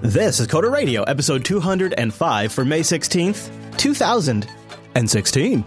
This is Coder Radio, episode 205 for May 16th, 2016.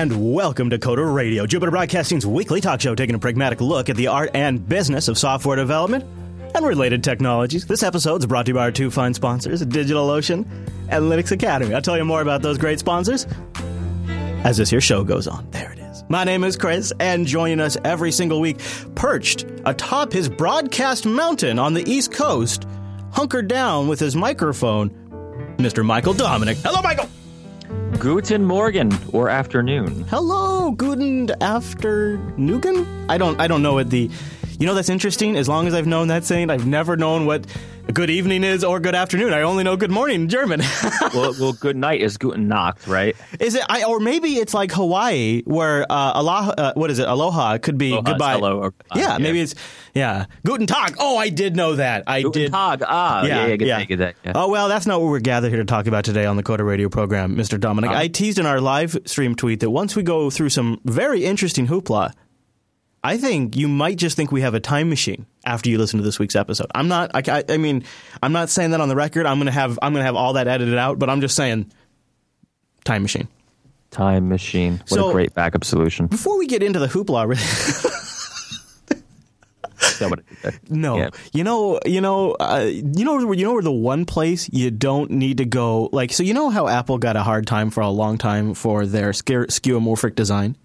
And welcome to Coder Radio, Jupiter Broadcasting's weekly talk show taking a pragmatic look at the art and business of software development and related technologies. This episode is brought to you by our two fine sponsors, DigitalOcean and Linux Academy. I'll tell you more about those great sponsors as this here show goes on. There it is. My name is Chris, and joining us every single week, perched atop his broadcast mountain on the East Coast, hunkered down with his microphone, Mr. Michael Dominic. Hello, Michael! Guten Morgen or afternoon. Hello, guten afternoon. I don't I don't know what the you know that's interesting. As long as I've known that saying, I've never known what good evening is or good afternoon. I only know good morning in German. well, well, good night is Guten Nacht, right? is it? I, or maybe it's like Hawaii, where uh, aloha. Uh, what is it? Aloha could be Aloha is goodbye. hello or goodbye, yeah, yeah. maybe it's yeah. Guten Tag. Oh, I did know that. I Guten did. Tag. Ah, yeah, yeah, good day, good day. Yeah. Oh well, that's not what we're gathered here to talk about today on the Coder Radio program, Mr. Dominic. I teased in our live stream tweet that once we go through some very interesting hoopla, I think you might just think we have a time machine after you listen to this week's episode. I'm not. I, I, mean, I'm not saying that on the record. I'm gonna have. I'm gonna have all that edited out. But I'm just saying, time machine. Time machine. What So- a great backup solution. Before we get into the hoopla, really, Is that what it is? No, Yeah. you know, you know, uh, you know, you know where the one place you don't need to go, like, so you know how Apple got a hard time for a long time for their skeuomorphic design.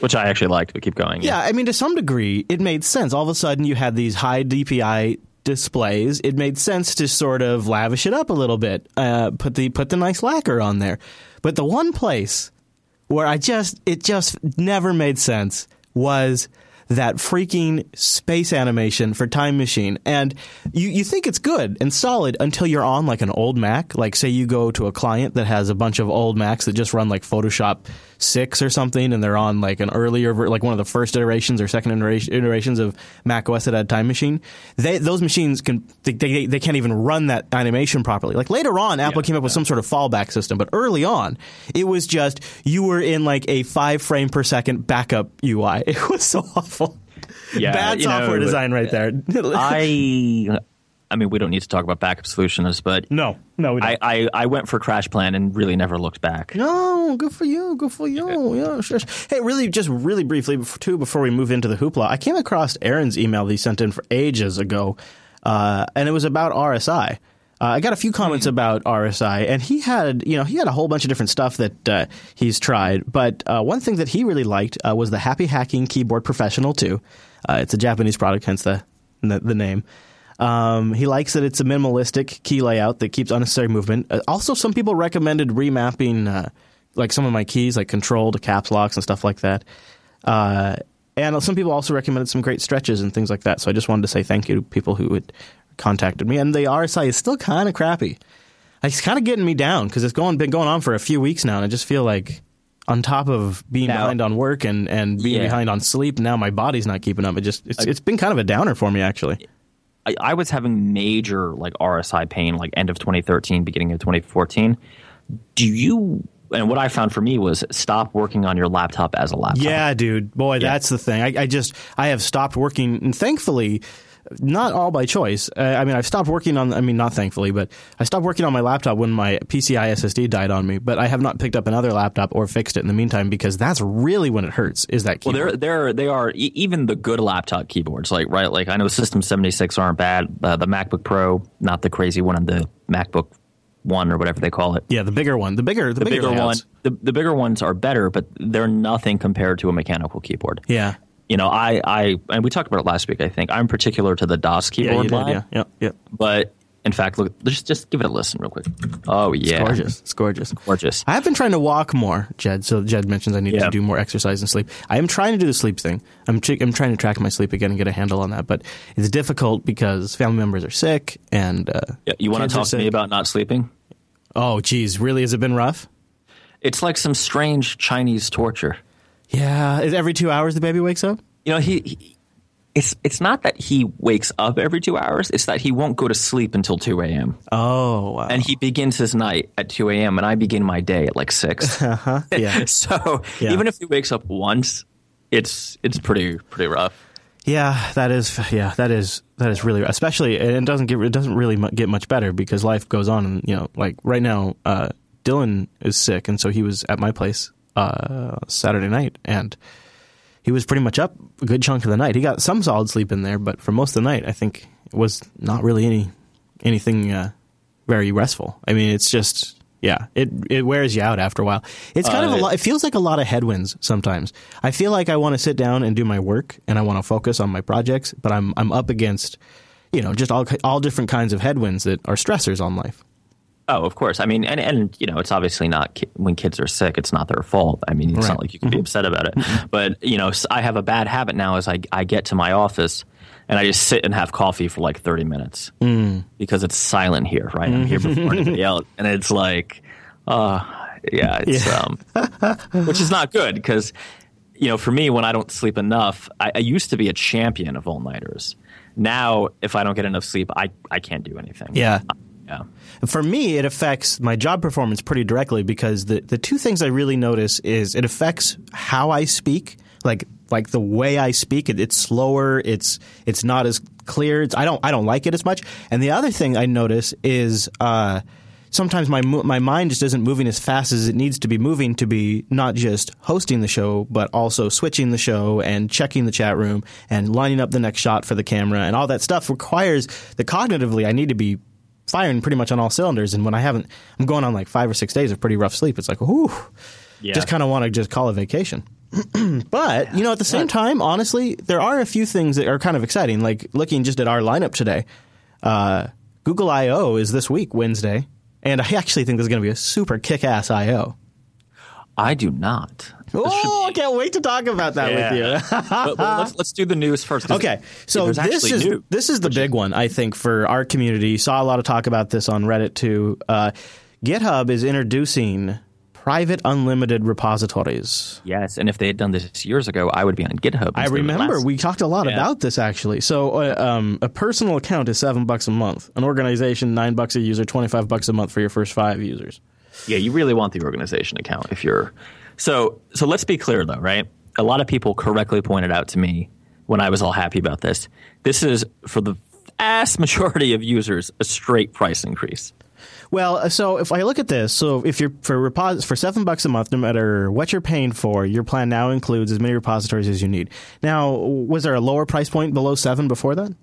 Which I actually liked, but keep going. Yeah, I mean, to some degree, it made sense. All of a sudden, you had these high DPI displays. It made sense to sort of lavish it up a little bit, uh, put the put the nice lacquer on there. But the one place where I just it just never made sense was that freaking space animation for Time Machine. And you, you think it's good and solid until you're on like an old Mac. Like say you go to a client that has a bunch of old Macs that just run like Photoshop 6 or something and they're on like an earlier like one of the first iterations or second iteration, iterations of Mac OS that had Time Machine. They those machines can they, they, they can't even run that animation properly. Like later on Apple came up with some sort of fallback system, but early on it was just you were in like a 5 frame per second backup UI. It was so awful. Yeah, Bad you know, software design right there. I, I mean, we don't need to talk about backup solutions, but no, no, we don't. I, I, I went for Crash Plan and really never looked back. no, good for you. Good for you. Yeah, sure. Hey, really, just really briefly, before, too, before we move into the hoopla, I came across Aaron's email that he sent in for ages ago, uh, and it was about RSI. Uh, I got a few comments about RSI, and he had, you know, he had a whole bunch of different stuff that uh, he's tried. But uh, one thing that he really liked uh, was the Happy Hacking Keyboard Professional 2. Uh, it's a Japanese product, hence the the, the name. Um, he likes that it's a minimalistic key layout that keeps unnecessary movement. Uh, also, some people recommended remapping, uh, like some of my keys, like control to caps locks and stuff like that. Uh, and some people also recommended some great stretches and things like that. So I just wanted to say thank you to people who had contacted me. And the RSI is still kind of crappy. It's kind of getting me down because it's going been going on for a few weeks now, and I just feel like on top of being Now- behind on work and, and being Yeah. behind on sleep, now my body's not keeping up. It just it's, it's been kind of a downer for me actually. I, I was having major like RSI pain, like end of 2013, beginning of 2014. Do you? And what I found for me was stop working on your laptop as a laptop. Yeah, dude. Boy, that's the thing. I, I just I have stopped working, and thankfully, not all by choice. Uh, I mean, I've stopped working on. I mean, not thankfully, but I stopped working on my laptop when my PCI SSD died on me. But I have not picked up another laptop or fixed it in the meantime because that's really when it hurts. Is that Well, keyboard. they're they're they are e- even the good laptop keyboards, like right, like I know System 76 aren't bad. Uh, the MacBook Pro, not the crazy one, and the MacBook One or whatever they call it. yeah, the bigger one, the bigger, the, The bigger one, the, the bigger ones are better, but they're nothing compared to a mechanical keyboard. Yeah, You know, I, I and we talked about it last week. I think I'm particular to the Das yeah, keyboard you did, yeah, yeah, yeah. but in fact, look, just just give it a listen real quick. Oh yeah, It's gorgeous. It's gorgeous. gorgeous. I have been trying to walk more, Jed. So Jed mentions I need to do more exercise and sleep. I am trying to do the sleep thing. I'm ch- I'm trying to track my sleep again and get a handle on that, but it's difficult because family members are sick and uh, Yeah, you want to talk to me about not sleeping? Oh, geez, really? Has it been rough? It's like some strange Chinese torture. Yeah, is every two hours the baby wakes up? You know, he, he it's it's not that he wakes up every two hours. It's that he won't go to sleep until two a.m. Oh, wow. and he begins his night at two a.m. and I begin my day at like six. uh-huh. Yeah. so Yeah. even if he wakes up once, it's it's pretty pretty rough. Yeah, that is. Yeah, that is. That is really. Especially, and it doesn't get. It doesn't really get much better because life goes on. And you know, like right now, uh, Dylan is sick, and so he was at my place uh, Saturday night, and he was pretty much up a good chunk of the night. He got some solid sleep in there, but for most of the night, I think it was not really any anything uh, very restful. I mean, it's just. Yeah, it it wears you out after a while. It's kind of a Uh, lot. It feels like a lot of headwinds sometimes. I feel like I want to sit down and do my work and I want to focus on my projects, but I'm I'm up against, you know, just all all different kinds of headwinds that are stressors on life. Oh, of course. I mean, and and you know, it's obviously not ki- when kids are sick. It's not their fault. I mean, it's Right. not like you can be upset about it. But you know, I have a bad habit now. Is I I get to my office and I just sit and have coffee for like thirty minutes because it's silent here. Right, I'm here before anybody else, and it's like, uh, yeah, it's Yeah. um, which is not good because you know, for me, when I don't sleep enough, I, I used to be a champion of all nighters. Now, if I don't get enough sleep, I I can't do anything. Yeah. Yeah. For me, it affects my job performance pretty directly because the, the two things I really notice is it affects how I speak, like like the way I speak. It, it's slower. It's it's not as clear. It's, I don't I don't like it as much. And the other thing I notice is uh, sometimes my my mind just isn't moving as fast as it needs to be moving to be not just hosting the show but also switching the show and checking the chat room and lining up the next shot for the camera and all that stuff requires that cognitively I need to be firing pretty much on all cylinders. And when I haven't, I'm going on like five or six days of pretty rough sleep. It's like, whew, Yeah. just kind of want to just call it vacation. but you know, at the same time, honestly, there are a few things that are kind of exciting. Like looking just at our lineup today, uh, Google I/O is this week, Wednesday, and I actually think this is going to be a super kick-ass I/O. I do not. Oh, I can't wait to talk about that with you. but, but let's let's do the news first. Okay, so this is new. this is the big one I think for our community. Saw a lot of talk about this on Reddit too. Uh, GitHub is introducing private unlimited repositories. Yes, and if they had done this years ago, I would be on GitHub. I remember we talked a lot Yeah. about this actually. So, uh, um, a personal account is seven bucks a month. An organization nine bucks a user, twenty five bucks a month for your first five users. Yeah, you really want the organization account if you're. So so let's be clear though, right? A lot of people correctly pointed out to me when I was all happy about this. This is for the vast majority of users a straight price increase. Well, uh, so if I look at this, so if you're for repos- for seven bucks a month, no matter what you're paying for, your plan now includes as many repositories as you need. Now, was there a lower price point below seven before that?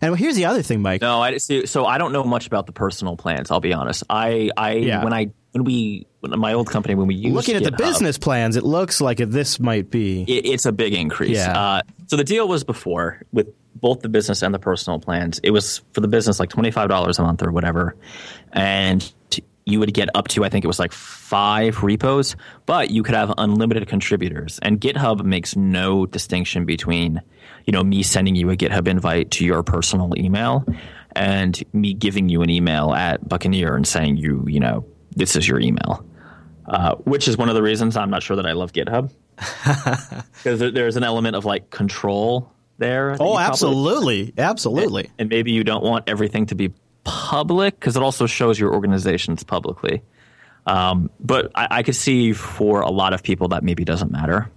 And here's the other thing, Mike. No, I see. So I don't know much about the personal plans. I'll be honest. I, I Yeah. when I when we when my old company when we used Looking at the business plans, it looks like this might be. it, it's a big increase. Yeah. Uh, so the deal was before with both the business and the personal plans. It was for the business like twenty five dollars a month or whatever, and you would get up to I think it was like five repos, but you could have unlimited contributors. And GitHub makes no distinction between you know me sending you a GitHub invite to your personal email and me giving you an email at Buccaneer and saying you you know this is your email. Uh, which is one of the reasons I'm not sure that I love GitHub because there, there's an element of like control there. Oh, probably- absolutely, absolutely. And maybe you don't want everything to be public because it also shows your organizations publicly. Um, but I, I could see for a lot of people that maybe doesn't matter.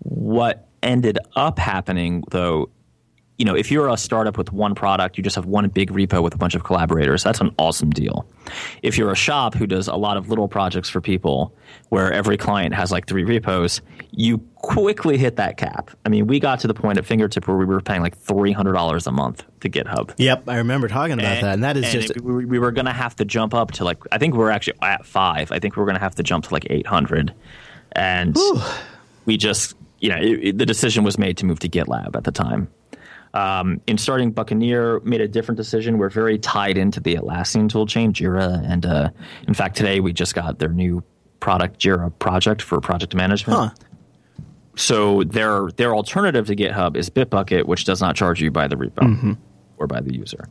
What ended up happening though you know, if you're a startup with one product, you just have one big repo with a bunch of collaborators. That's an awesome deal. If you're a shop who does a lot of little projects for people where every client has like three repos, you quickly hit that cap. I mean, we got to the point at Fingertip where we were paying like $300 a month to GitHub. Yep, I remember talking about that, and that is and just we, we were going to have to jump up to like I think we're actually at five. I think we're going to have to jump to like eight hundred, and we just you know it, it- the decision was made to move to GitLab at the time. Um, in starting Buccaneer, made a different decision. We're very tied into the Atlassian toolchain, Jira, and uh, in fact today we just got their new product Jira project for project management. Huh. So their their alternative to GitHub is Bitbucket, which does not charge you by the repo. or by the user.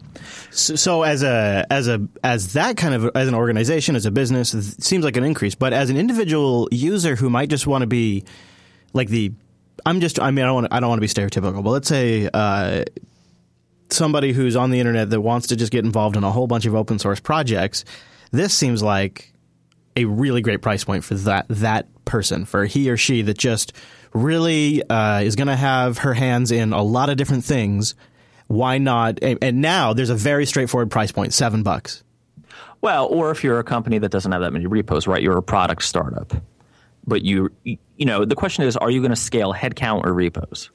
So, so as a as a as that kind of as an organization as a business, it seems like an increase. But as an individual user who might just want to be like the, I'm just I mean I don't want to, I don't want to be stereotypical, but let's say. Uh, somebody who's on the internet that wants to just get involved in a whole bunch of open source projects, this seems like a really great price point for that that person for he or she that just really uh, is going to have her hands in a lot of different things. Why not? And now there's a very straightforward price point: seven bucks. Well, or if you're a company that doesn't have that many repos, right? You're a product startup, but you you know the question is: Are you going to scale headcount or repos?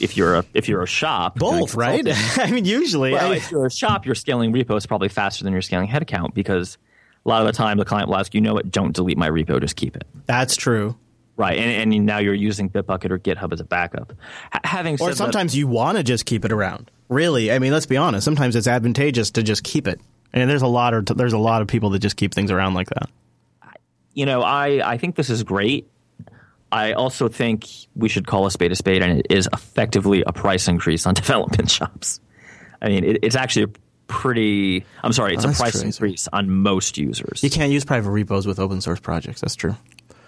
if you're a if you're a shop, both, right? I mean, usually, well, I, if you're a shop, you're scaling repos probably faster than you're scaling headcount because a lot of the time the client will ask, you know what, don't delete my repo, just keep it. That's true. Right, and, and now you're using Bitbucket or GitHub as a backup. H- having or sometimes that, you want to just keep it around. Really, I mean, let's be honest. Sometimes it's advantageous to just keep it, and there's a lot of there's a lot of people that just keep things around like that. You know, I I think this is great. I also think we should call a spade a spade, and it is effectively a price increase on development shops. I mean, it, it's actually a pretty. I'm sorry, it's oh, a price crazy. increase on most users. You can't use private repos with open source projects. That's true.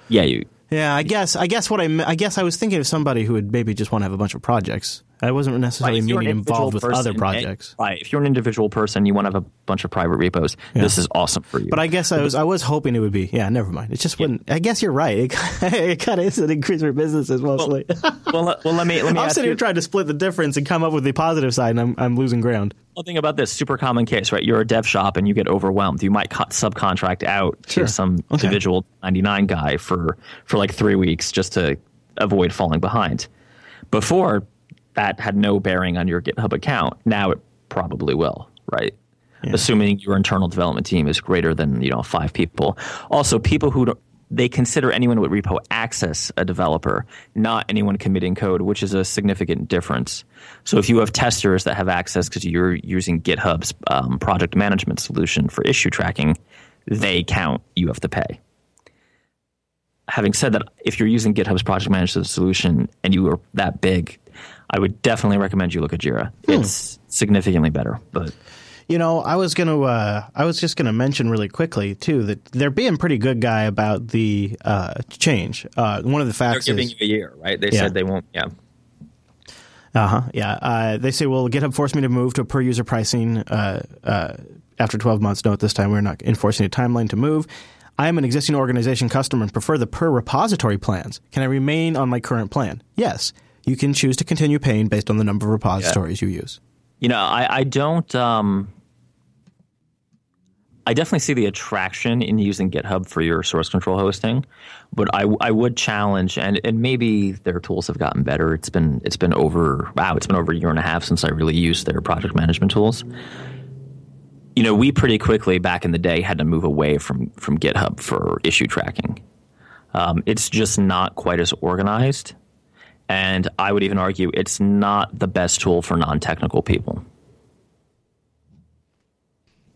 Yeah, you. Yeah, I guess. I guess what I. I guess I was thinking of somebody who would maybe just want to have a bunch of projects. I wasn't necessarily right, meaning involved with other projects. right. If you're an individual person, you want to have a bunch of private repos. Yeah. This is awesome for you. But I guess I was I was hoping it would be. Yeah, never mind. It just wouldn't. I guess you're right. It, it kind of is an increase for businesses mostly. Well, well, well, let me let me. I'm sitting here trying to split the difference and come up with the positive side, and I'm I'm losing ground. Well, think about this super common case, right? You're a dev shop and you get overwhelmed. You might cut, subcontract out sure. to some okay. individual 99 guy for for like three weeks just to avoid falling behind. Before that had no bearing on your GitHub account. Now it probably will, right? Yeah. Assuming your internal development team is greater than you know five people. Also, people who they consider anyone with repo access a developer, not anyone committing code, which is a significant difference. So if you have testers that have access because you're using GitHub's um, project management solution for issue tracking, they count. You have to pay. Having said that, if you're using GitHub's project management solution and you are that big, I would definitely recommend you look at Jira. Hmm. It's significantly better, but you know, I was gonna, uh, I was just gonna mention really quickly too that they're being pretty good guy about the uh, change. Uh, one of the facts they're giving is, you a year, right? They yeah. said they won't. Yeah. Uh huh. Yeah. Uh, they say, well, GitHub forced me to move to per user pricing uh, uh, after 12 months. Note this time we're not enforcing a timeline to move. I am an existing organization customer and prefer the per repository plans. Can I remain on my current plan? Yes you can choose to continue paying based on the number of repositories yeah. you use. You know, I, I don't. Um, I definitely see the attraction in using GitHub for your source control hosting, but I, I would challenge and, and maybe their tools have gotten better. It's been it's been over wow, it's been over a year and a half since I really used their project management tools. You know, we pretty quickly back in the day had to move away from from GitHub for issue tracking. Um, it's just not quite as organized and I would even argue it's not the best tool for non technical people.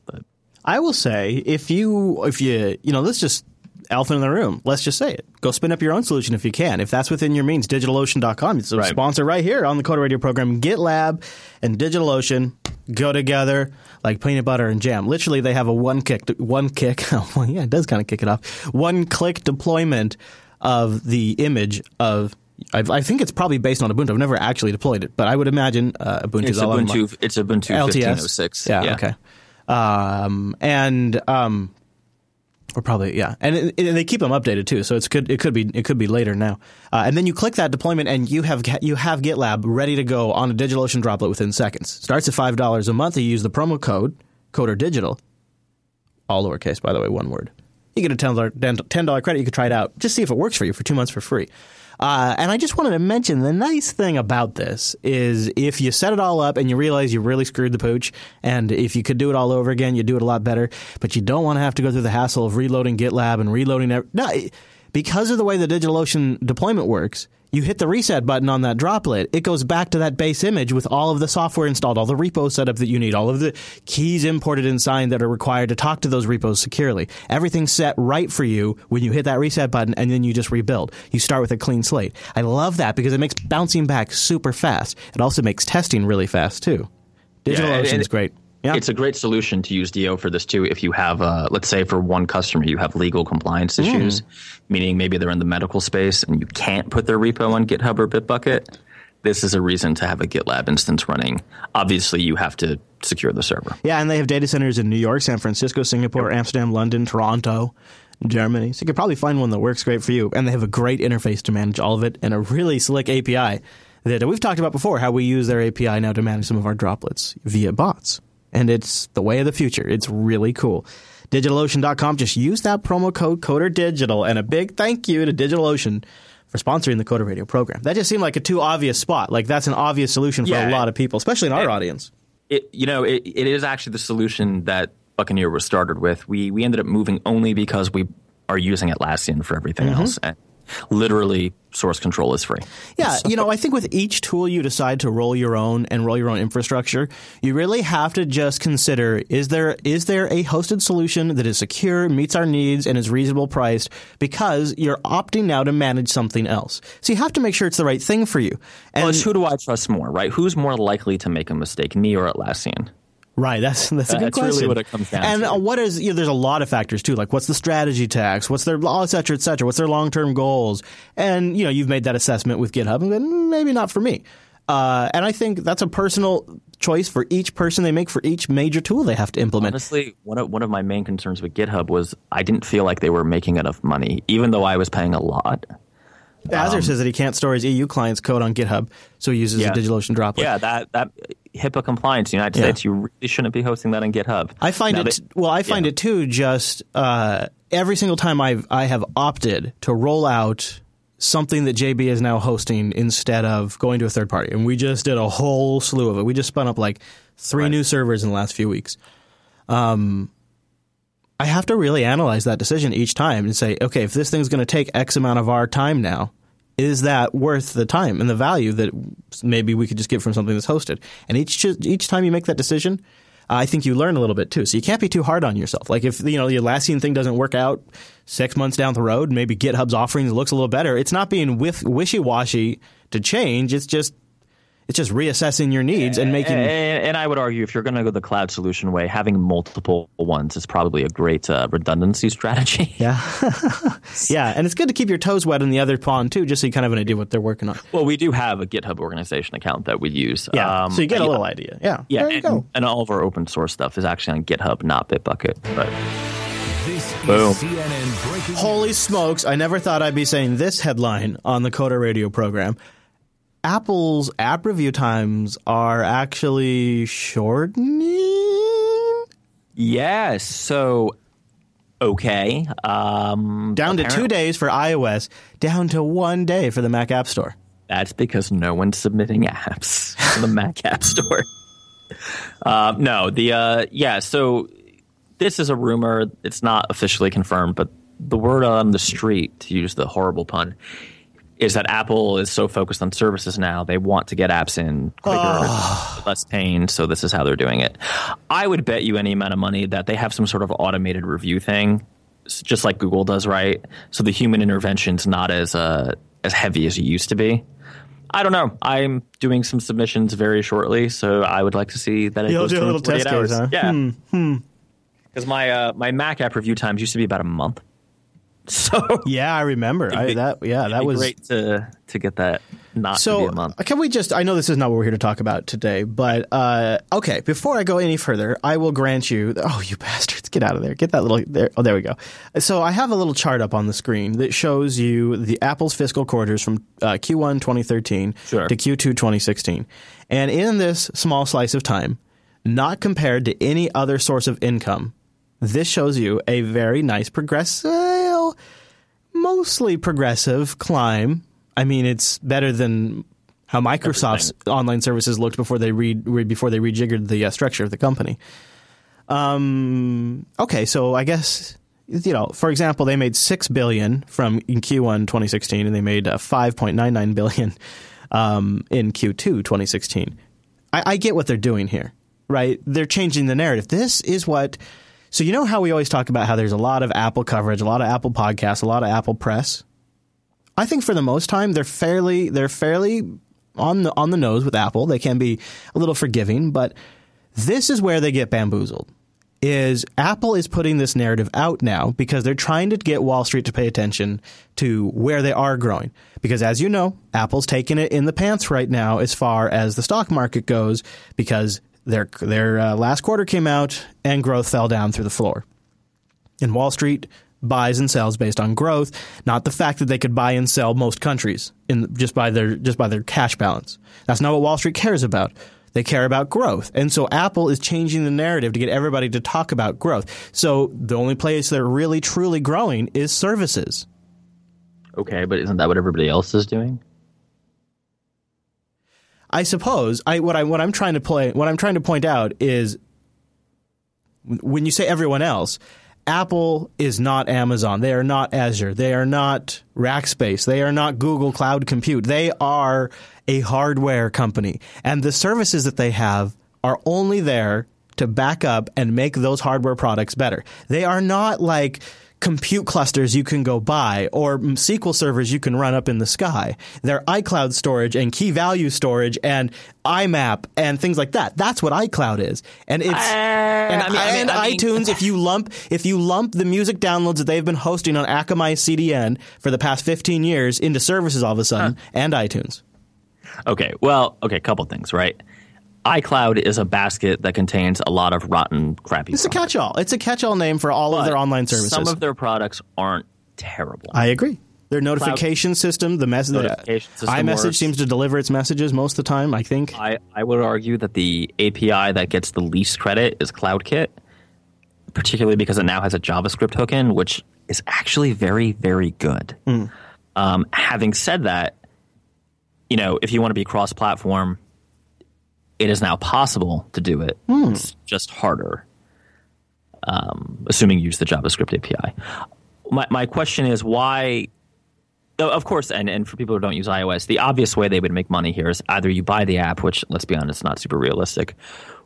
But I will say if you if you you know let's just elephant in the room. Let's just say it. Go spin up your own solution if you can. If that's within your means, DigitalOcean.com. It's a right. sponsor right here on the Coder Radio program. GitLab and DigitalOcean go together like peanut butter and jam. Literally, they have a one kick, one kick. well, yeah, it does kind of kick it off. One click deployment of the image of I've, i think it's probably based on Ubuntu. I've never actually deployed it, but I would imagine uh, Ubuntu. It's Ubuntu. It's Ubuntu LTS. 1506. Yeah, yeah. Okay. Um, and um, or probably yeah, and, it, and, they keep them updated too. So it's good. It could be it could be later now. Uh, and then you click that deployment, and you have you have GitLab ready to go on a DigitalOcean droplet within seconds. Starts at five dollars a month. You use the promo code Coder Digital, all lowercase by the way, one word. You get a ten dollar credit. You could try it out. Just see if it works for you for two months for free. Uh, and I just wanted to mention the nice thing about this is if you set it all up and you realize you really screwed the pooch, and if you could do it all over again, you'd do it a lot better. But you don't want to have to go through the hassle of reloading GitLab and reloading. Every, no, because of the way the DigitalOcean deployment works, you hit the reset button on that droplet, it goes back to that base image with all of the software installed, all the repo setup that you need, all of the keys imported and signed that are required to talk to those repos securely. Everything's set right for you when you hit that reset button and then you just rebuild. You start with a clean slate. I love that because it makes bouncing back super fast. It also makes testing really fast too. DigitalOcean is great. Yeah. It's a great solution to use DO for this too. If you have, uh, let's say, for one customer, you have legal compliance issues, mm. Meaning maybe they're in the medical space and you can't put their repo on GitHub or Bitbucket. This is a reason to have a GitLab instance running. Obviously, you have to secure the server. Yeah, and they have data centers in New York, San Francisco, Singapore, yep. Amsterdam, London, Toronto. Germany. So you could probably find one that works great for you. And they have a great interface to manage all of it and a really slick API that we've talked about before, how we use their API now to manage some of our droplets via bots and it's the way of the future. It's really cool. DigitalOcean.com. Just use that promo code CoderDigital, and a big thank you to DigitalOcean for sponsoring the Coder Radio program. That just seemed like a too obvious spot. Like that's an obvious solution for yeah, a lot of people, especially in our it, audience. It, you know, it, it is actually the solution that Buccaneer was started with. We we ended up moving only because we are using Atlassian for everything mm-hmm. else. And literally source control is free. Yeah, so. you know, I think with each tool you decide to roll your own and roll your own infrastructure, you really have to just consider is there is there a hosted solution that is secure, meets our needs and is reasonable priced because you're opting now to manage something else. So you have to make sure it's the right thing for you. And well, who do I trust more, right? Who's more likely to make a mistake, me or Atlassian? Right. That's that's a good that's question. really what it comes down and to. And what is you know, there's a lot of factors too. Like what's the strategy tax? What's their et cetera, et cetera? What's their long term goals? And you know you've made that assessment with GitHub, and mm, maybe not for me. Uh, and I think that's a personal choice for each person they make for each major tool they have to implement. Honestly, one of one of my main concerns with GitHub was I didn't feel like they were making enough money, even though I was paying a lot. Azure um, says that he can't store his EU client's code on GitHub, so he uses yeah. a DigitalOcean droplet. Yeah, that that HIPAA compliance in the United yeah. States, you really shouldn't be hosting that on GitHub. I find now it they, well. I find yeah. it too. Just uh, every single time I I have opted to roll out something that JB is now hosting instead of going to a third party, and we just did a whole slew of it. We just spun up like three right. new servers in the last few weeks. Um, I have to really analyze that decision each time and say, okay, if this thing's going to take X amount of our time now, is that worth the time and the value that maybe we could just get from something that's hosted? And each each time you make that decision, I think you learn a little bit too. So you can't be too hard on yourself. Like if you know the Atlassian thing doesn't work out six months down the road, maybe GitHub's offerings looks a little better. It's not being wishy washy to change. It's just it's just reassessing your needs and making. And, and I would argue if you're going to go the cloud solution way, having multiple ones is probably a great uh, redundancy strategy. Yeah, yeah, and it's good to keep your toes wet in the other pond too, just so you kind of have an idea what they're working on. Well, we do have a GitHub organization account that we use. Yeah, um, so you get a little idea. Yeah, yeah, there you and, go. and all of our open source stuff is actually on GitHub, not Bitbucket. But. This Boom. Holy smokes, I never thought I'd be saying this headline on the Coder Radio program. Apple's app review times are actually shortening. Yes. So, okay. Um, down to two days for iOS, down to one day for the Mac App Store. That's because no one's submitting apps to the Mac App Store. Uh, no, the uh, yeah. So this is a rumor. It's not officially confirmed, but the word on the street, to use the horrible pun, is that Apple is so focused on services now, they want to get apps in quicker, oh. less pain. So this is how they're doing it. I would bet you any amount of money that they have some sort of automated review thing, just like Google does, right? So the human intervention's not as uh, as heavy as it used to be. I don't know. I'm doing some submissions very shortly, so I would like to see that it You'll goes do a little test hours. Case, huh? Yeah. Hmm. Hmm. Because my uh, my Mac app review times used to be about a month. So yeah, I remember I, that. Yeah, that was great to to get that. Not so. Uh, can we just? I know this is not what we're here to talk about today, but uh, okay. Before I go any further, I will grant you. Oh, you bastards! Get out of there! Get that little there. Oh, there we go. So I have a little chart up on the screen that shows you the Apple's fiscal quarters from uh, Q1 2013 sure. to Q2 2016, and in this small slice of time, not compared to any other source of income, this shows you a very nice mostly progressive climb. I mean, it's better than how Microsoft's Everything. online services looked before they re, re before they rejiggered the uh, structure of the company. Um, okay, so I guess you know, for example, they made six billion from in Q1 2016, and they made uh, 5.99 billion um, in Q2 2016. I, I get what they're doing here, right? They're changing the narrative. This is what. So you know how we always talk about how there's a lot of Apple coverage, a lot of Apple podcasts, a lot of Apple press. I think for the most time they're fairly they're fairly on the on the nose with Apple. They can be a little forgiving, but this is where they get bamboozled. Is Apple is putting this narrative out now because they're trying to get Wall Street to pay attention to where they are growing. Because as you know, Apple's taking it in the pants right now as far as the stock market goes because their their uh, last quarter came out and growth fell down through the floor. And Wall Street buys and sells based on growth, not the fact that they could buy and sell most countries in just by their just by their cash balance. That's not what Wall Street cares about. They care about growth. And so Apple is changing the narrative to get everybody to talk about growth. So the only place they're really truly growing is services. Okay, but isn't that what everybody else is doing? I suppose I what I what I'm trying to play what I'm trying to point out is when you say everyone else, Apple is not Amazon. They are not Azure. They are not Rackspace. They are not Google Cloud Compute. They are a hardware company. And the services that they have are only there to back up and make those hardware products better. They are not like compute clusters you can go buy or SQL servers you can run up in the sky. They're iCloud storage and key value storage and IMAP and things like that. That's what iCloud is. And it's Uh, and, I mean- I mean- and I mean- iTunes if you lump if you lump the music downloads that they've been hosting on Akamai CDN for the past 15 years into services all of a sudden and iTunes. Okay, well, okay, couple things, right? iCloud is a basket that contains a lot of rotten, crappy. It's a catch-all. It's a catch-all name for all of their online services. Some of their products aren't terrible. I agree. Their notification system, the message, iMessage works. seems to deliver its messages most of the time. I think. I, I would argue that the API that gets the least credit is CloudKit, particularly because it now has a JavaScript hook in, which is actually very, very good. Um, having said that, you know, if you want to be cross platform, it is now possible to do it. It's just harder, um, assuming you use the JavaScript API. My, my question is why Of course, and, and for people who don't use iOS, the obvious way they would make money here is either you buy the app, which let's be honest, is not super realistic,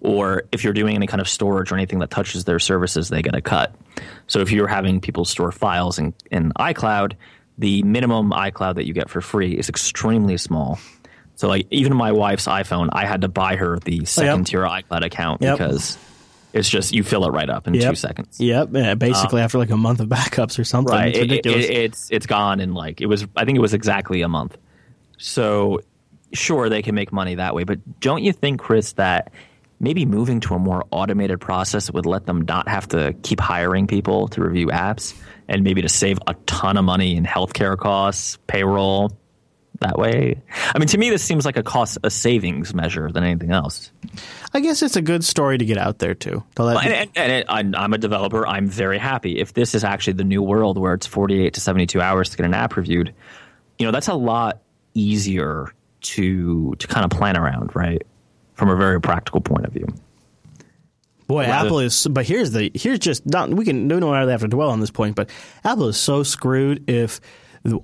or if you're doing any kind of storage or anything that touches their services, they get a cut. So if you're having people store files in, in iCloud, the minimum iCloud that you get for free is extremely small. So like even my wife's iPhone, I had to buy her the oh, second tier iCloud account Yep. because it's just you fill it right up in Yep. two seconds. Yep. Yeah, basically, um, after like a month of backups or something. Right. It's It- it- ridiculous. it- it's it's gone in like it was. I think it was exactly a month. So sure, they can make money that way, but don't you think, Chris, that maybe moving to a more automated process would let them not have to keep hiring people to review apps, and maybe to save a ton of money in healthcare costs, payroll. That way, I mean, to me, this seems like a cost, a savings measure than anything else. I guess it's a good story to get out there too. To And, and, and it, I'm, I'm a developer. I'm very happy. If this is actually the new world where it's 48 to 72 hours to get an app reviewed, you know, that's a lot easier to to kind of plan around, right? From a very practical point of view. Boy, Rather- Apple is. But here's the here's just not. We can no no really have to dwell on this point, but Apple is so screwed if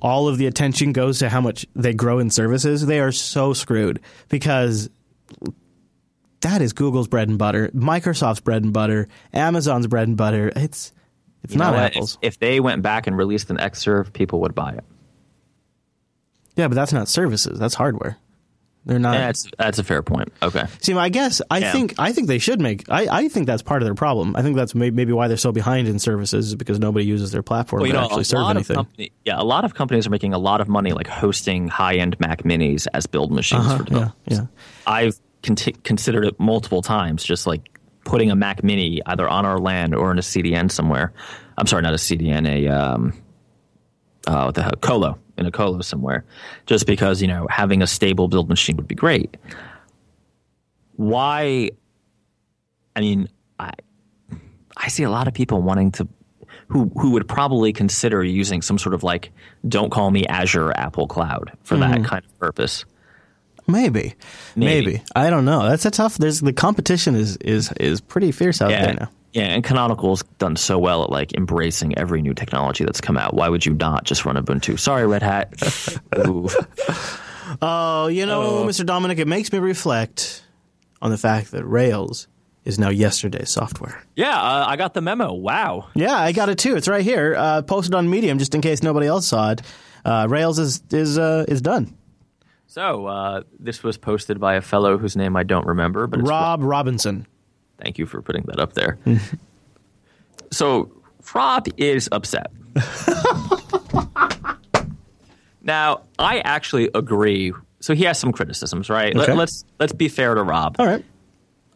all of the attention goes to how much they grow in services. They are so screwed because that is Google's bread and butter, Microsoft's bread and butter, Amazon's bread and butter. It's it's You not? Apple's. If, if they went back and released an Xserve, people would buy it. yeah, but that's not services. That's hardware. They're not. That's that's a fair point. Okay. See, I guess I Yeah. think I think they should make. I, I think that's part of their problem. I think that's may, maybe why they're so behind in services is because nobody uses their platform Well, to know, actually serve anything. company, yeah, a lot of companies are making a lot of money, like hosting high-end Mac Minis as build machines Uh-huh, for yeah, developers. yeah. I've conti- considered it multiple times, just like putting a Mac Mini either on our land or in a CDN somewhere. I'm sorry, not a CDN, a um, uh, what the hell, colo in a colo somewhere, just because you know having a stable build machine would be great. Why? I mean, I I see a lot of people wanting to. Who, who would probably consider using some sort of like don't call me Azure Apple Cloud for that mm-hmm. kind of purpose. Maybe. maybe, Maybe. I don't know. That's a tough. There's the competition is is is pretty fierce out there now. Yeah, and Canonical's done so well at like embracing every new technology that's come out. Why would you not just run Ubuntu? Sorry, Red Hat. Ooh. Oh, you know, Mr. Dominic, it makes me reflect on the fact that Rails is now yesterday's software. Yeah, uh, I got the memo. Wow. Yeah, I got it too. It's right here, uh, posted on Medium, just in case nobody else saw it. Uh, Rails is is uh, is done. So uh, this was posted by a fellow whose name I don't remember, but it's Rob Robinson. Thank you for putting that up there. so Rob is upset. now, I actually agree. So he has some criticisms, right? Okay. Let, let's let's be fair to Rob. All right.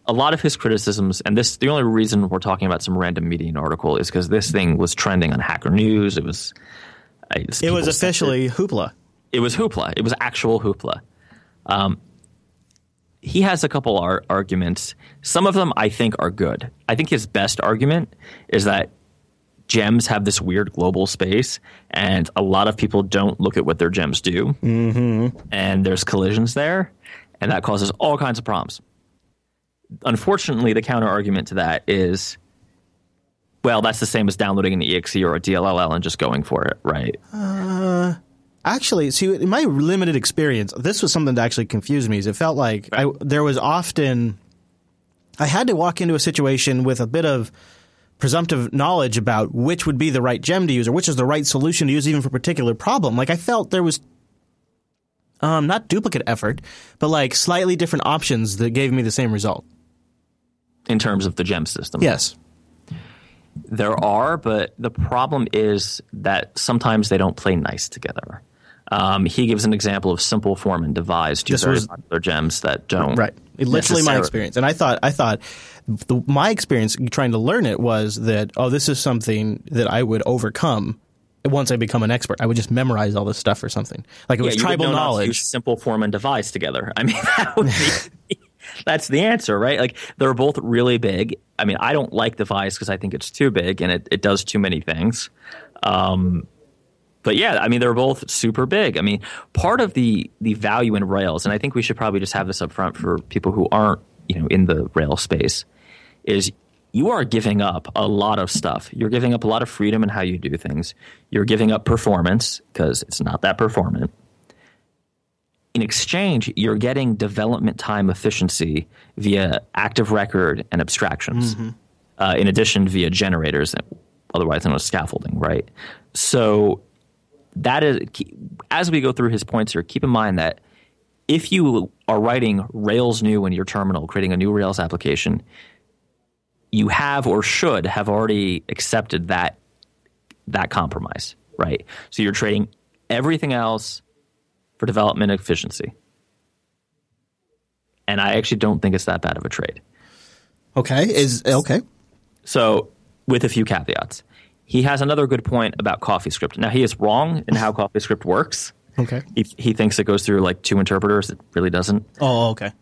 A lot of his criticisms, and this the only reason we're talking about some random Medium article is because this thing was trending on Hacker News. It was. It was officially hoopla. it was hoopla. It was actual hoopla. Um, he has a couple ar- arguments. Some of them I think are good. I think his best argument is that gems have this weird global space, and a lot of people don't look at what their gems do, mm-hmm. and there's collisions there, and that causes all kinds of problems. Unfortunately, the counter argument to that is. Well, that's the same as downloading an EXE or a DLL and just going for it, right? Actually, see, in my limited experience, this was something that actually confused me. Is it felt like I, there was often I had to walk into a situation with a bit of presumptive knowledge about which would be the right gem to use or which is the right solution to use even for a particular problem. Like I felt there was um, not duplicate effort, but like slightly different options that gave me the same result. In terms of the gem system. Yes. There are, but the problem is that sometimes they don't play nice together. Um, he gives an example of simple form and devise, two This very was- popular gems that don't. Right. Literally my experience. And I thought, I thought the, my experience trying to learn it was that, oh, this is something that I would overcome once I become an expert. I would just memorize all this stuff or something. Like it Yeah, was tribal knowledge. use simple form and devise together. I mean, that would be. That's the answer, right? Like they're both really big. I mean, I don't like devise because I think it's too big and it, it does too many things. Um, but yeah, I mean, they're both super big. I mean, part of the the value in Rails, and I think we should probably just have this up front for people who aren't, you know, in the Rails space, is you are giving up a lot of stuff. You're giving up a lot of freedom in how you do things. You're giving up performance because it's not that performant. In exchange, you're getting development time efficiency via active record and abstractions, uh, in addition via generators, otherwise known as scaffolding, right? So that is as we go through his points here keep in mind that if you are writing rails new in your terminal creating a new rails application you have or should have already accepted that that compromise right so you're trading everything else for development efficiency and i actually don't think it's that bad of a trade okay. Is okay. so, with a few caveats, he has another good point about CoffeeScript. Now, he is wrong in how CoffeeScript works. Okay. He, he thinks it goes through like two interpreters. It really doesn't. Oh, okay.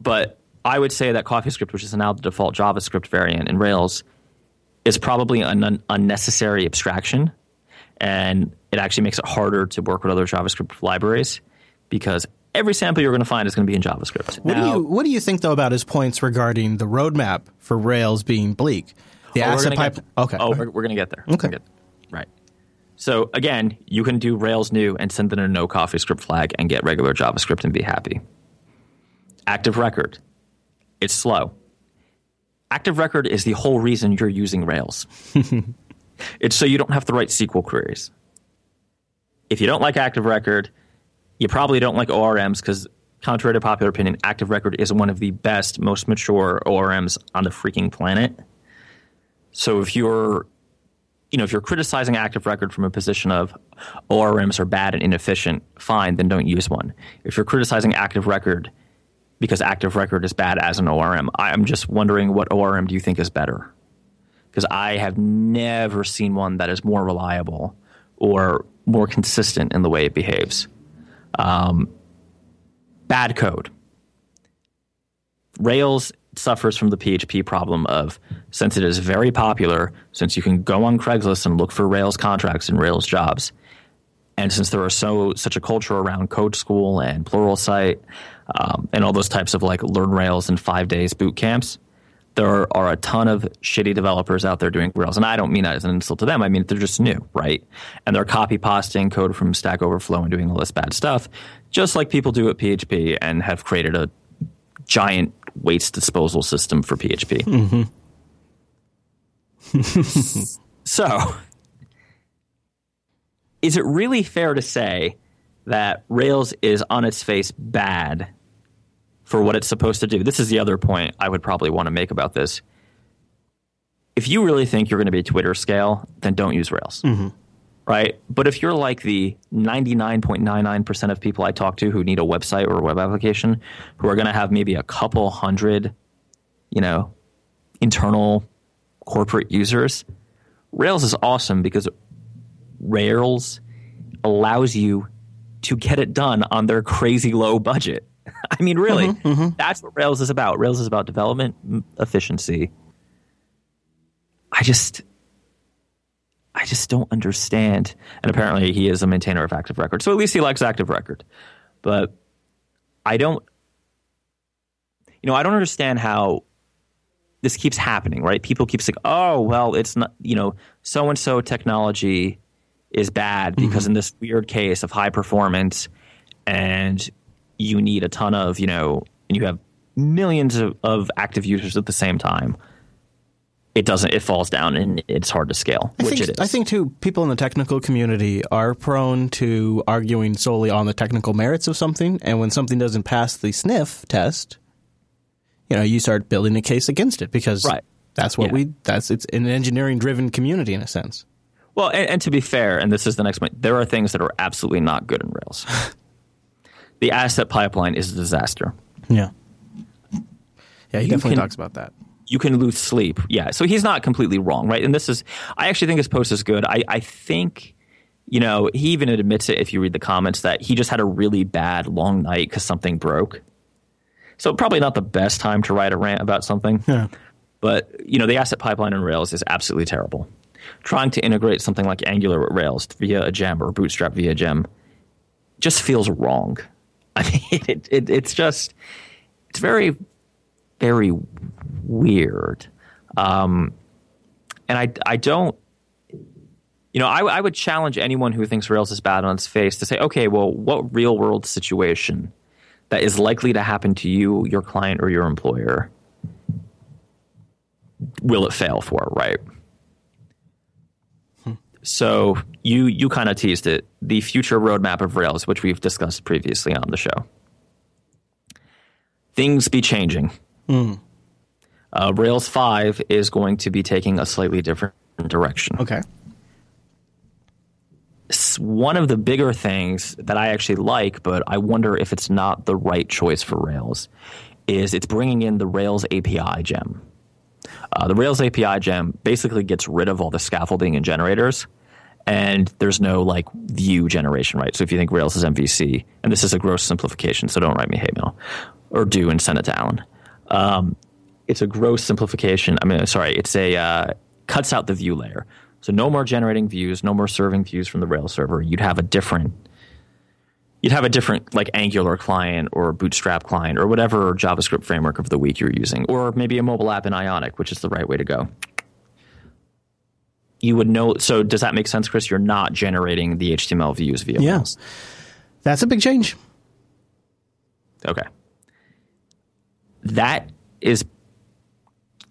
But I would say that CoffeeScript, which is now the default JavaScript variant in Rails, is probably an un- unnecessary abstraction. And it actually makes it harder to work with other JavaScript libraries because every sample you're going to find is going to be in JavaScript. What Now- do you What do you think though about his points regarding the roadmap for Rails being bleak? The Oh, we're asset gonna pipe. Okay. Oh, we're, we're going to get there. Okay. get. Right. So again, you can do Rails new and send in a no CoffeeScript flag and get regular JavaScript and be happy. Active record. It's slow. Active record is the whole reason you're using Rails. it's so you don't have to write SQL queries. If you don't like Active Record, you probably don't like ORMs because, contrary to popular opinion, Active Record is one of the best, most mature ORMs on the freaking planet. So if you're, you know, if you're criticizing Active Record from a position of ORMs are bad and inefficient, fine, then don't use one. If you're criticizing Active Record because Active Record is bad as an ORM, I'm just wondering what ORM do you think is better? Because I have never seen one that is more reliable or more consistent in the way it behaves. Um, bad code. Rails suffers from the PHP problem of since it is very popular, since you can go on Craigslist and look for Rails contracts and Rails jobs, and since there are so such a culture around Code School and Pluralsight um, and all those types of like learn Rails in five days boot camps, there are a ton of shitty developers out there doing Rails, and I don't mean that as an insult to them. I mean they're just new, right? And they're copy pasting code from Stack Overflow and doing all this bad stuff, just like people do at PHP, and have created a giant waste disposal system for PHP. Mm-hmm. so, is it really fair to say that Rails is on its face bad for what it's supposed to do. This is the other point I would probably want to make about this. If you really think you're going to be Twitter scale, then don't use Rails. Mm-hmm. Right? But if you're like the 99.99% of people I talk to who need a website or a web application, who are going to have maybe a couple hundred, you know, internal corporate users, Rails is awesome because Rails allows you to get it done on their crazy low budget. I mean, really, mm-hmm, mm-hmm. that's what Rails is about. Rails is about development efficiency. I just, I just don't understand. And apparently, he is a maintainer of Active Record, so at least he likes Active Record. But I don't, you know, I don't understand how this keeps happening. Right? People keep saying, "Oh, well, it's not," you know, so and so technology is bad because mm-hmm. in this weird case of high performance and you need a ton of, you know, and you have millions of, of active users at the same time, it doesn't it falls down and it's hard to scale I which think, it is i think too people in the technical community are prone to arguing solely on the technical merits of something and when something doesn't pass the sniff test you know you start building a case against it because right. that's what yeah. we that's it's an engineering driven community in a sense well and, and to be fair and this is the next point there are things that are absolutely not good in rails the asset pipeline is a disaster. Yeah. Yeah, he you definitely can, talks about that. You can lose sleep. Yeah. So he's not completely wrong, right? And this is, I actually think his post is good. I, I think, you know, he even admits it if you read the comments that he just had a really bad long night because something broke. So probably not the best time to write a rant about something. Yeah. But, you know, the asset pipeline in Rails is absolutely terrible. Trying to integrate something like Angular with Rails via a gem or Bootstrap via gem just feels wrong. I mean, it, it, it's just it's very very weird, um, and I I don't. You know, I, I would challenge anyone who thinks Rails is bad on its face to say, okay, well, what real world situation that is likely to happen to you, your client, or your employer will it fail for, right? So you you kind of teased it. The future roadmap of Rails, which we've discussed previously on the show. Things be changing. Mm. Uh, Rails five is going to be taking a slightly different direction. Okay. One of the bigger things that I actually like, but I wonder if it's not the right choice for Rails, is it's bringing in the Rails API gem. Uh, the Rails API gem basically gets rid of all the scaffolding and generators, and there's no like view generation, right? So if you think Rails is MVC, and this is a gross simplification, so don't write me hate mail, or do and send it to Alan. Um, it's a gross simplification. I mean, sorry, it's a uh, cuts out the view layer. So no more generating views, no more serving views from the Rails server. You'd have a different you'd have a different like Angular client or Bootstrap client or whatever JavaScript framework of the week you're using, or maybe a mobile app in Ionic, which is the right way to go. You would know. So does that make sense, Chris? You're not generating the HTML views via yeah. That's a big change. Okay. That is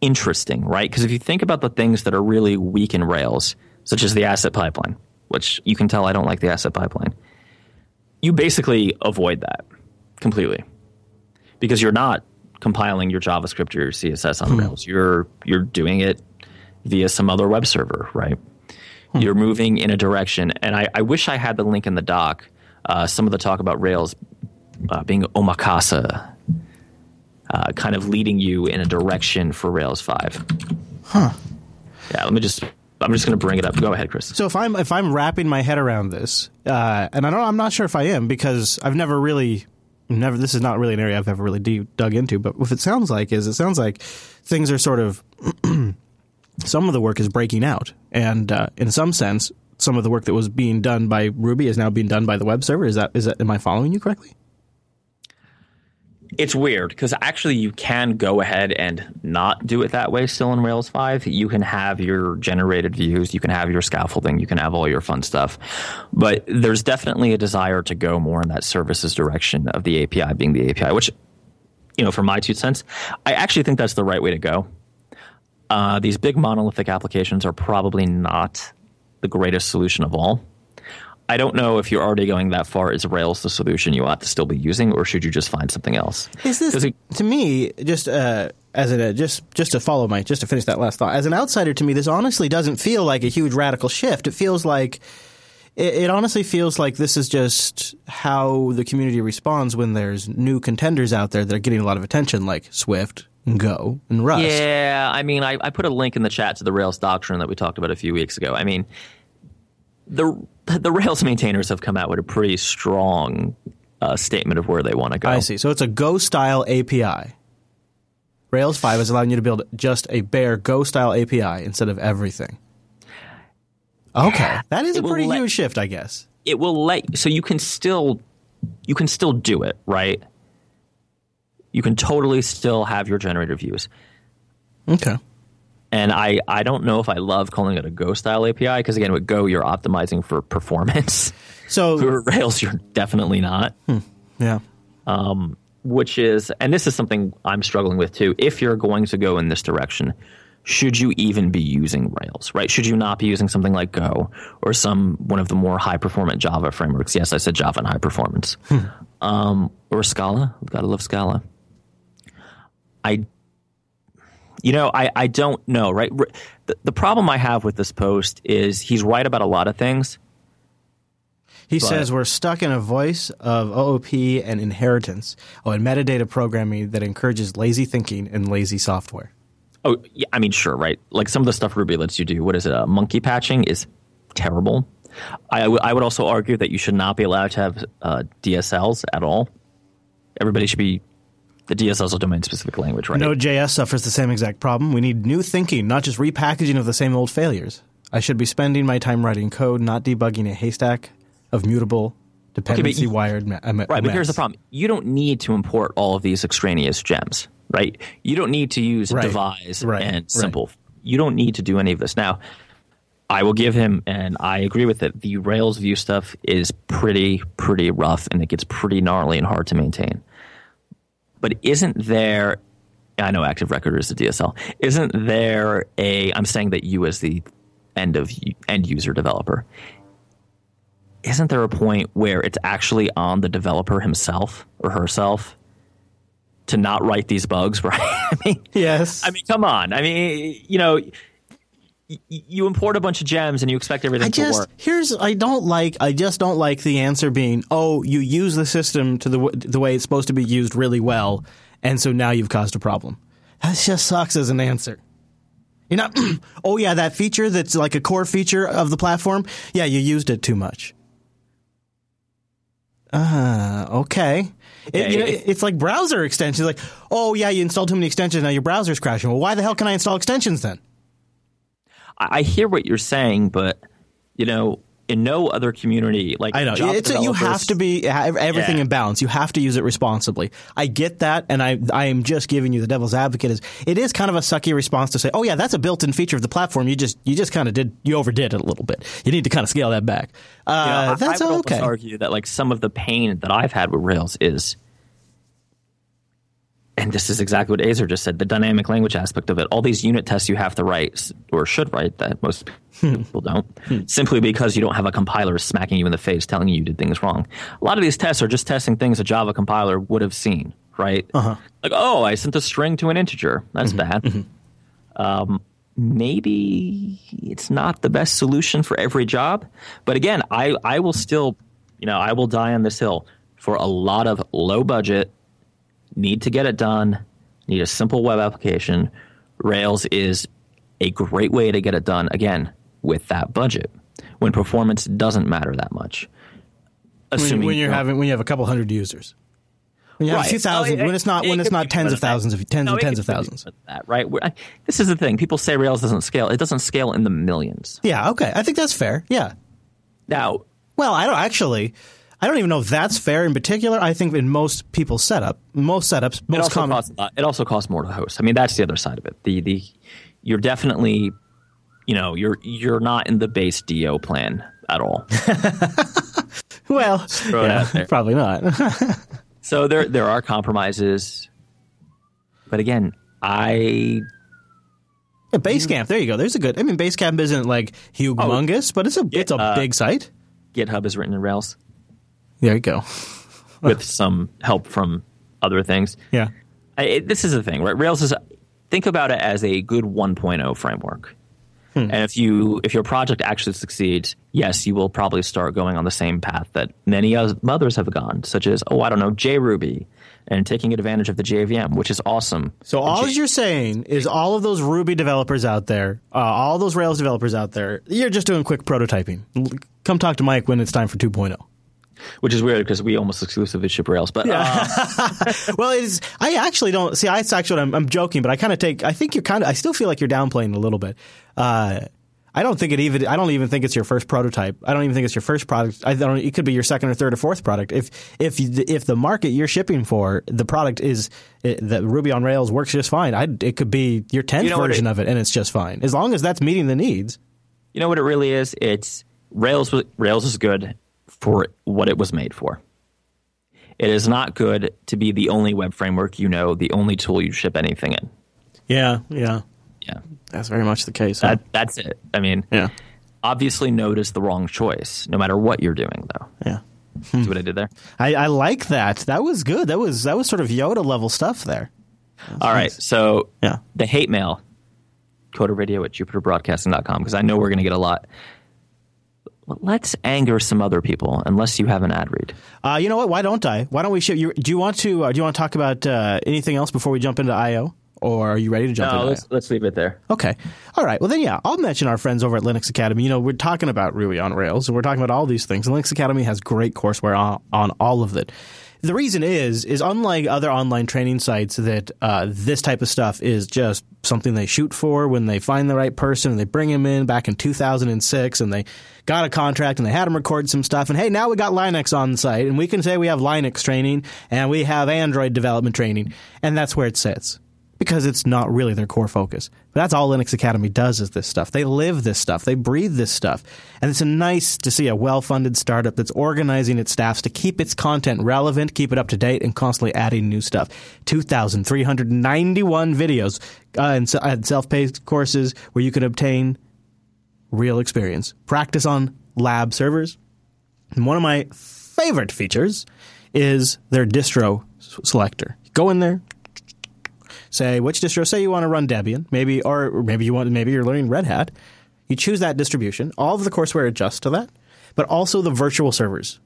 interesting, right? Because if you think about the things that are really weak in Rails, such as the asset pipeline, which you can tell I don't like the asset pipeline you basically avoid that completely because you're not compiling your JavaScript or your CSS on hmm. Rails. You're you're doing it via some other web server, right? Hmm. You're moving in a direction, and I, I, wish I had the link in the doc. Uh, some of the talk about Rails uh, being omakase, uh, kind of leading you in a direction for Rails five. Huh. Yeah, let me just I'm just going to bring it up. Go ahead, Chris. So if I'm if I'm wrapping my head around this, uh, and I don't, I'm not sure if I am because I've never really, never. This is not really an area I've ever really deep, dug into. But what it sounds like is it sounds like things are sort of some of the work is breaking out, and uh, in some sense, some of the work that was being done by Ruby is now being done by the web server. Is that is that? Am I following you correctly? It's weird because actually you can go ahead and not do it that way still in Rails 5. You can have your generated views, you can have your scaffolding, you can have all your fun stuff. But there's definitely a desire to go more in that services direction of the API being the API, which, you know, for my two cents, I actually think that's the right way to go. Uh, these big monolithic applications are probably not the greatest solution of all. I don't know if you're already going that far. Is Rails the solution you ought to still be using, or should you just find something else? Is this it, to me just uh, as a just just to follow my just to finish that last thought? As an outsider, to me, this honestly doesn't feel like a huge radical shift. It feels like it, it honestly feels like this is just how the community responds when there's new contenders out there that are getting a lot of attention, like Swift, Go, and Rust. Yeah, I mean, I, I put a link in the chat to the Rails doctrine that we talked about a few weeks ago. I mean, the the Rails maintainers have come out with a pretty strong uh, statement of where they want to go. I see. So it's a Go style API. Rails 5 is allowing you to build just a bare Go style API instead of everything. Okay, that is a pretty let, huge shift, I guess. It will let so you can still you can still do it, right? You can totally still have your generator views. Okay. And I, I don't know if I love calling it a Go style API because again with Go you're optimizing for performance. So for Rails you're definitely not. Hmm, yeah. Um, which is and this is something I'm struggling with too. If you're going to go in this direction, should you even be using Rails, right? Should you not be using something like Go or some one of the more high performant Java frameworks? Yes, I said Java and high performance. Hmm. Um, or Scala. We've Gotta love Scala. I you know, I, I don't know, right? The, the problem I have with this post is he's right about a lot of things. He says we're stuck in a voice of OOP and inheritance, oh, and metadata programming that encourages lazy thinking and lazy software. Oh, yeah, I mean, sure, right? Like some of the stuff Ruby lets you do. What is it? Uh, monkey patching is terrible. I, w- I would also argue that you should not be allowed to have uh, DSLs at all. Everybody should be the DSL is a domain specific language, right? Node.js suffers the same exact problem. We need new thinking, not just repackaging of the same old failures. I should be spending my time writing code, not debugging a haystack of mutable dependency okay, wired. Ma- right, but here's the problem: you don't need to import all of these extraneous gems, right? You don't need to use right. devise right. and simple. Right. You don't need to do any of this now. I will give him, and I agree with it. The Rails view stuff is pretty, pretty rough, and it gets pretty gnarly and hard to maintain. But isn't there? I know Active Record is a DSL. Isn't there a? I'm saying that you as the end of end user developer. Isn't there a point where it's actually on the developer himself or herself to not write these bugs, right? I mean, yes. I mean, come on. I mean, you know, you import a bunch of gems and you expect everything I just, to work. Here's I don't like I just don't like the answer being, "Oh, you use the system to the the way it's supposed to be used really well, and so now you've caused a problem." That just sucks as an answer. You're not, "Oh yeah, that feature that's like a core feature of the platform, yeah, you used it too much." Uh, okay. It, you know, it's like browser extensions. Like, oh yeah, you installed too many extensions. Now your browser's crashing. Well, why the hell can I install extensions then? I hear what you're saying, but you know, in no other community, like I know, it's a, you have to be everything yeah. in balance. You have to use it responsibly. I get that, and I I am just giving you the devil's advocate. Is it is kind of a sucky response to say, oh yeah, that's a built-in feature of the platform. You just you just kind of did you overdid it a little bit. You need to kind of scale that back. Uh, you know, that's I would okay. argue that like some of the pain that I've had with Rails is and this is exactly what Azer just said the dynamic language aspect of it. All these unit tests you have to write or should write that most hmm. people don't, hmm. simply because you don't have a compiler smacking you in the face telling you you did things wrong. A lot of these tests are just testing things a Java compiler would have seen, right? Uh-huh. Like, oh, I sent a string to an integer. That's mm-hmm. bad. Mm-hmm. Um, maybe it's not the best solution for every job. But again, I, I will still, you know, I will die on this hill for a lot of low budget need to get it done, need a simple web application, Rails is a great way to get it done, again, with that budget, when performance doesn't matter that much. Assuming when, when you're having when you have a couple hundred users. When you have right. a few thousand, oh, it, when it's not it, when it's not tens of thousands of tens no, and tens of thousands. That right. I, this is the thing. People say Rails doesn't scale. It doesn't scale in the millions. Yeah. Okay. I think that's fair. Yeah. Now, well, I don't actually. I don't even know if that's fair. In particular, I think in most people's setup, most setups, It most also common. costs. Uh, it also costs more to host. I mean, that's the other side of it. The the you're definitely, you know, you're you're not in the base DO plan at all. well, it there. probably not. so there there are compromises, but again, I Yeah, Basecamp, there you go. There's a good. I mean, Basecamp isn't like humongous, but it's a it's a uh, big site. GitHub is written in Rails There you go. with some help from other things. Yeah. I, it, this is the thing, right? Rails is think about it as a good 1.0 framework. Hmm. And if you if your project actually succeeds, yes, you will probably start going on the same path that many others have gone, such as oh, I don't know, JRuby, and taking advantage of the JVM, which is awesome. So all J- you're saying is all of those Ruby developers out there, uh, all those Rails developers out there, you're just doing quick prototyping. Come talk to Mike when it's time for oh. 2.0. which is weird because we almost exclusively ship Rails, but uh, well, it's I actually don't see. I actually I'm, I'm joking, but I kind of take. I think you're kind of. I still feel like you're downplaying a little bit. Uh, I don't think it even. I don't even think it's your first prototype. I don't even think it's your first product. I don't. It could be your second or third or fourth product. If if if the market you're shipping for the product is it, the Ruby on Rails works just fine. I, it could be your tenth You know version it- of it, and it's just fine as long as that's meeting the needs. you know what it really is? It's Rails. was- Rails is good for what it was made for. It is not good to be the only web framework you know, the only tool you ship anything in. Yeah, yeah, Yeah, that's very much the case. huh? that, that's it. I mean, yeah, obviously, Node is the wrong choice, no matter what you're doing. Though, yeah. see what I did there? I, I like that. That was good. That was that was sort of Yoda level stuff there. All right, so Yeah. the hate mail, coderradio at jupiterbroadcasting.com, because I know we're going to get a lot. Let's anger some other people, unless you have an ad read. Uh, you know what? Why don't I? Why don't we show you? Do you want to? Uh, do you want to talk about uh, anything else before we jump into IO, or are you ready to jump No, into let's, IO? let's leave it there. Okay. All right. Well, then, yeah, I'll mention our friends over at Linux Academy. You know, we're talking about Ruby on Rails, and we're talking about all these things. And Linux Academy has great courseware on, on all of it. The reason is, is unlike other online training sites, that uh, this type of stuff is just something they shoot for when they find the right person and they bring him in back in 2006 and they got a contract and they had him record some stuff. And hey, now we got Linux on site and we can say we have Linux training and we have Android development training. And that's where it sits because it's not really their core focus. But that's all Linux Academy does is this stuff. They live this stuff. They breathe this stuff. And it's nice to see a well-funded startup that's organizing its staffs to keep its content relevant, keep it up to date, and constantly adding new stuff. 2,391 videos uh, and, and self-paced courses where you can obtain real experience. Practice on lab servers. And one of my favorite features is their distro selector. Go in there, say which distro. Say you want to run Debian, maybe, or maybe you want, maybe you're learning Red Hat. You choose that distribution. All of the courseware adjusts to that, but also the virtual servers.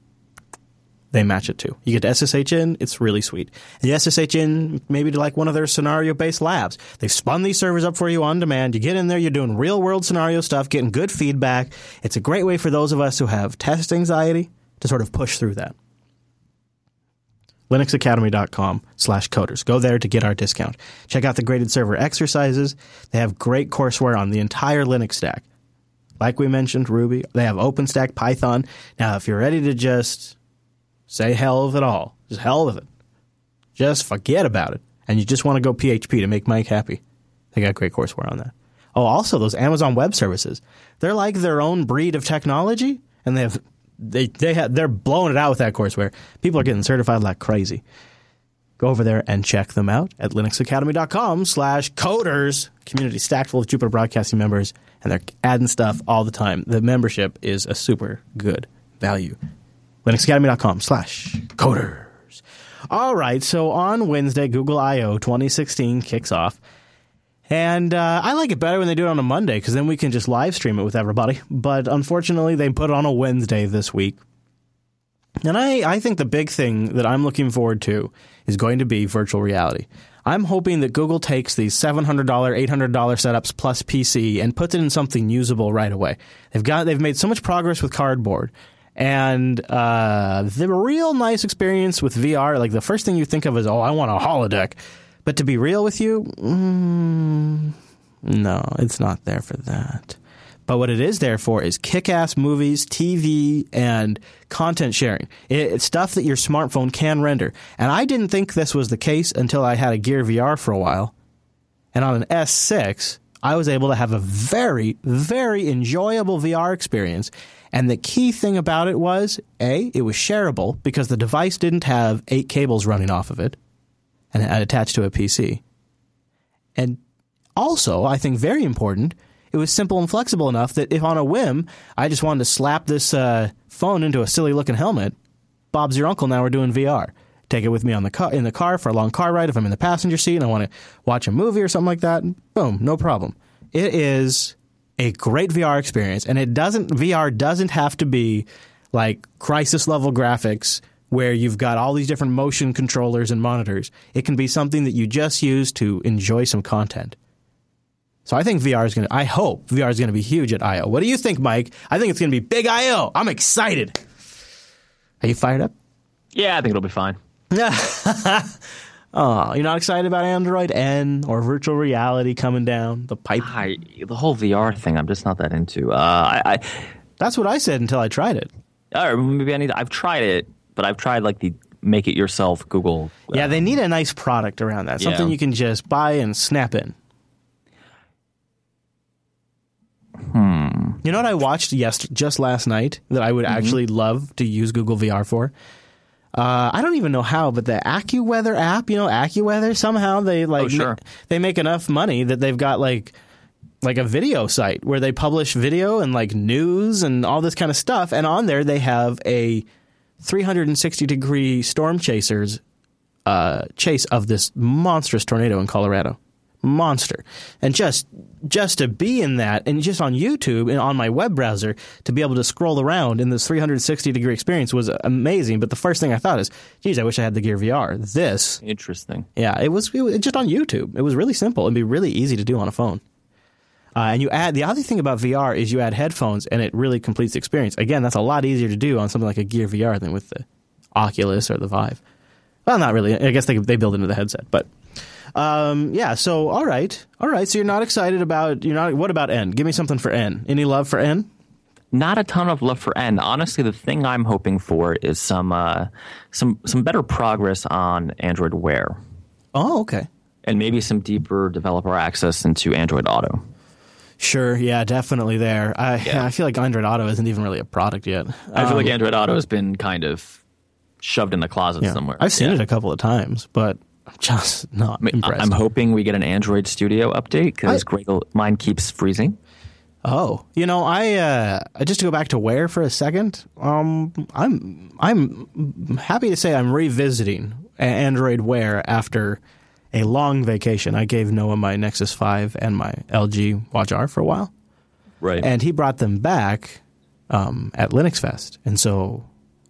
They match it too. You get to SSH in, it's really sweet. You SSH in maybe to like one of their scenario based labs. They've spun these servers up for you on demand. You get in there, you're doing real world scenario stuff, getting good feedback. It's a great way for those of us who have test anxiety to sort of push through that linuxacademy.com slash coders. Go there to get our discount. Check out the graded server exercises. They have great courseware on the entire Linux stack. Like we mentioned, Ruby. They have OpenStack, Python. Now, if you're ready to just say hell of it all, just hell with it, just forget about it, and you just want to go PHP to make Mike happy, they got great courseware on that. Oh, also those Amazon Web Services. They're like their own breed of technology, and they have they they have they're blowing it out with that courseware. People are getting certified like crazy. Go over there and check them out at linuxacademy.com slash coders. Community stacked full of Jupiter Broadcasting members, and they're adding stuff all the time. The membership is a super good value. linuxacademy.com slash coders. All right, so on Wednesday, Google I.O. 2016 kicks off. And uh, I like it better when they do it on a Monday because then we can just live stream it with everybody. But unfortunately, they put it on a Wednesday this week. And I, I think the big thing that I'm looking forward to is going to be virtual reality. I'm hoping that Google takes these $700, $800 setups plus PC and puts it in something usable right away. They've got they've made so much progress with cardboard. And uh, the real nice experience with VR, like the first thing you think of is, oh, I want a holodeck. But to be real with you, mm, no, it's not there for that. But what it is there for is kick ass movies, TV, and content sharing. It's stuff that your smartphone can render. And I didn't think this was the case until I had a Gear VR for a while. And on an S6, I was able to have a very, very enjoyable VR experience. And the key thing about it was A, it was shareable because the device didn't have eight cables running off of it and attached to a PC. And also, I think very important, it was simple and flexible enough that if on a whim I just wanted to slap this uh, phone into a silly looking helmet, Bob's your uncle now we're doing VR. Take it with me on the car, in the car for a long car ride if I'm in the passenger seat and I want to watch a movie or something like that. Boom, no problem. It is a great VR experience, and it doesn't VR doesn't have to be like Crysis level graphics where you've got all these different motion controllers and monitors. It can be something that you just use to enjoy some content. So I think VR is going to, I hope VR is going to be huge at I.O. What do you think, Mike? I think it's going to be big I.O. I'm excited. Are you fired up? Yeah, I think it'll be fine. oh, you're not excited about Android N or virtual reality coming down the pipe? I, the whole VR thing, I'm just not that into. Uh, I, I, That's what I said until I tried it. or maybe I need. I've tried it, but I've tried like the make it yourself Google. uh, Yeah, they need a nice product around that. Something Yeah. you can just buy and snap in. Hmm. You know what I watched yes, just last night that I would Mm-hmm. actually love to use Google VR for? Uh, I don't even know how, but the AccuWeather app, you know, AccuWeather, somehow they like Oh, sure. ma- they make enough money that they've got like like a video site where they publish video and like news and all this kind of stuff. And on there they have a 360 degree storm chasers uh, chase of this monstrous tornado in Colorado. Monster. And just just to be in that and just on YouTube and on my web browser to be able to scroll around in this 360 degree experience was amazing. But the first thing I thought is, geez, I wish I had the Gear VR. This, Interesting. yeah, it was, it was just on YouTube. It was really simple. It'd be really easy to do on a phone. Uh, and you add the other thing about VR is you add headphones and it really completes the experience. Again, that's a lot easier to do on something like a Gear VR than with the Oculus or the Vive. Well, not really. I guess they they build into the headset, but um, yeah. So all right, all right. So you're not excited about you're not. What about N? Give me something for N. Any love for N? Not a ton of love for N. Honestly, the thing I'm hoping for is some uh, some some better progress on Android Wear, Oh, okay. and maybe some deeper developer access into Android Auto. Sure. Yeah, definitely there. I I feel like Android Auto isn't even really a product yet. I feel like Um, Android Auto has been kind of shoved in the closet yeah. somewhere. I've seen Yeah. it a couple of times, but I'm just not I mean, impressed. I'm hoping we get an Android Studio update because mine keeps freezing. Oh, you know, I uh, just to go back to Wear for a second. Um, I'm I'm happy to say I'm revisiting Android Wear after a long vacation. I gave Noah my Nexus Five and my LG Watch R for a while, Right. and he brought them back um, at Linux Fest, and so.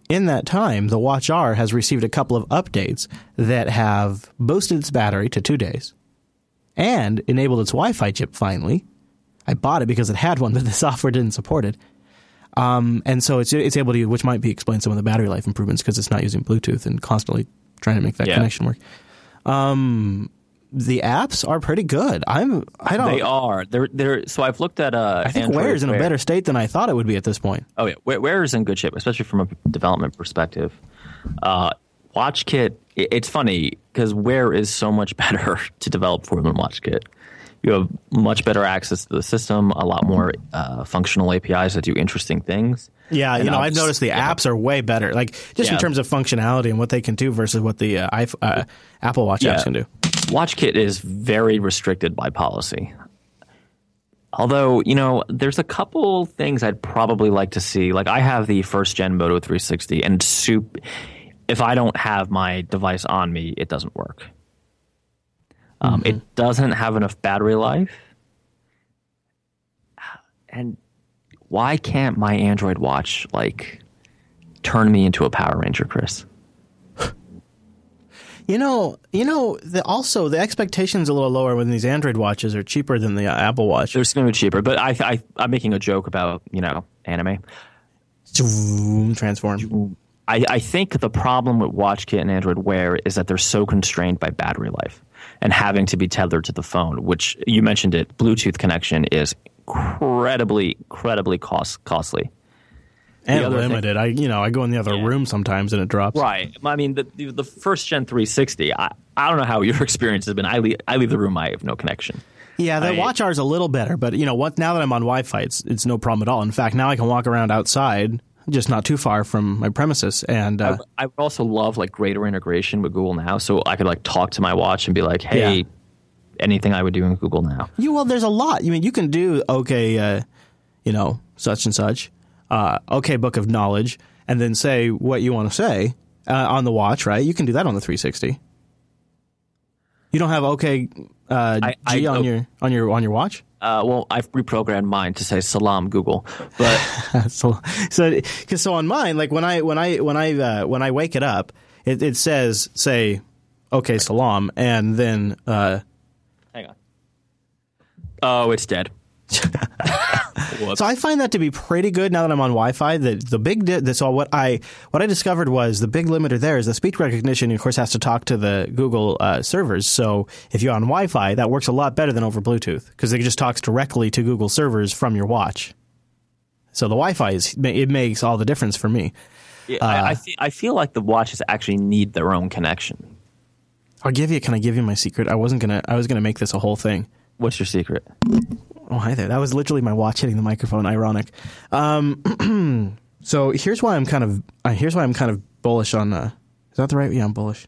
In that time, the Watch R has received a couple of updates that have boosted its battery to two days and enabled its Wi Fi chip finally. I bought it because it had one, but the software didn't support it. Um, and so it's it's able to, which might be explain some of the battery life improvements because it's not using Bluetooth and constantly trying to make that Yeah. connection work. Um, the apps are pretty good. I'm I don't. they are. They're they're. So I've looked at. Uh, I think is in a better state than I thought it would be at this point. Oh yeah, Wear, is in good shape, especially from a development perspective. Uh, WatchKit. It's funny because Wear is so much better to develop for than WatchKit. You have much better access to the system, a lot more uh, functional APIs that do interesting things. Yeah, And you know, I've noticed the yeah. apps are way better. Like just in terms of functionality and what they can do versus what the uh, uh, Apple Watch Yeah. apps can do. WatchKit is very restricted by policy. Although, you know, there's a couple things I'd probably like to see. Like I have the first gen Moto 360 and soup if I don't have my device on me, it doesn't work. Um, It doesn't have enough battery life. And why can't my Android watch like turn me into a Power Ranger, Chris? You know, you know. The, also, the expectations a little lower when these Android watches are cheaper than the uh, Apple Watch. They're going to be cheaper, but I, I, I'm making a joke about you know anime. Zoom, transform. I, I think the problem with WatchKit and Android Wear is that they're so constrained by battery life and having to be tethered to the phone, which you mentioned it. Bluetooth connection is incredibly, incredibly cost costly. and other thing- limited. I you know I go in the other Yeah. room sometimes and it drops. Right. I mean, the the, the first gen 360. I, I don't know how your experience has been. I leave, I leave the room. I have no connection. Yeah, the I- Watch R is a little better, but you know what? Now that I'm on Wi-Fi, it's it's no problem at all. In fact, now I can walk around outside, just not too far from my premises, and uh, I would also love like greater integration with Google Now, so I could like talk to my watch and be like, "Hey, Yeah. anything I would do in Google Now." you well, there's a lot. You mean you can do okay, uh, you know, such and such, uh, okay, book of knowledge, and then say what you want to say uh, on the watch, right? You can do that on the 360. You don't have okay uh, I- I G on don't- your on your on your watch. Uh, well, I've reprogrammed mine to say "Salam Google," but so so cause so on mine like when i when i when i uh, when i wake it up it, it says say okay salam and then uh hang on. Oh, it's dead. So i find that to be pretty good now that i'm on wi-fi the the big di- so what i what i discovered was the big limiter there is the speech recognition of course has to talk to the google uh, servers so if you're on wi-fi that works a lot better than over bluetooth because it just talks directly to google servers from your watch so the wi-fi is it makes all the difference for me Yeah, uh, I, I, feel, I feel like the watches actually need their own connection. I'll give you. Can I give you my secret? I wasn't gonna. I was gonna make this a whole thing. What's your secret? Oh, hi there. That was literally my watch hitting the microphone. Ironic. Um, so here's why I'm kind of. Uh, here's why I'm kind of bullish on. Uh, is that the right? Yeah, I'm bullish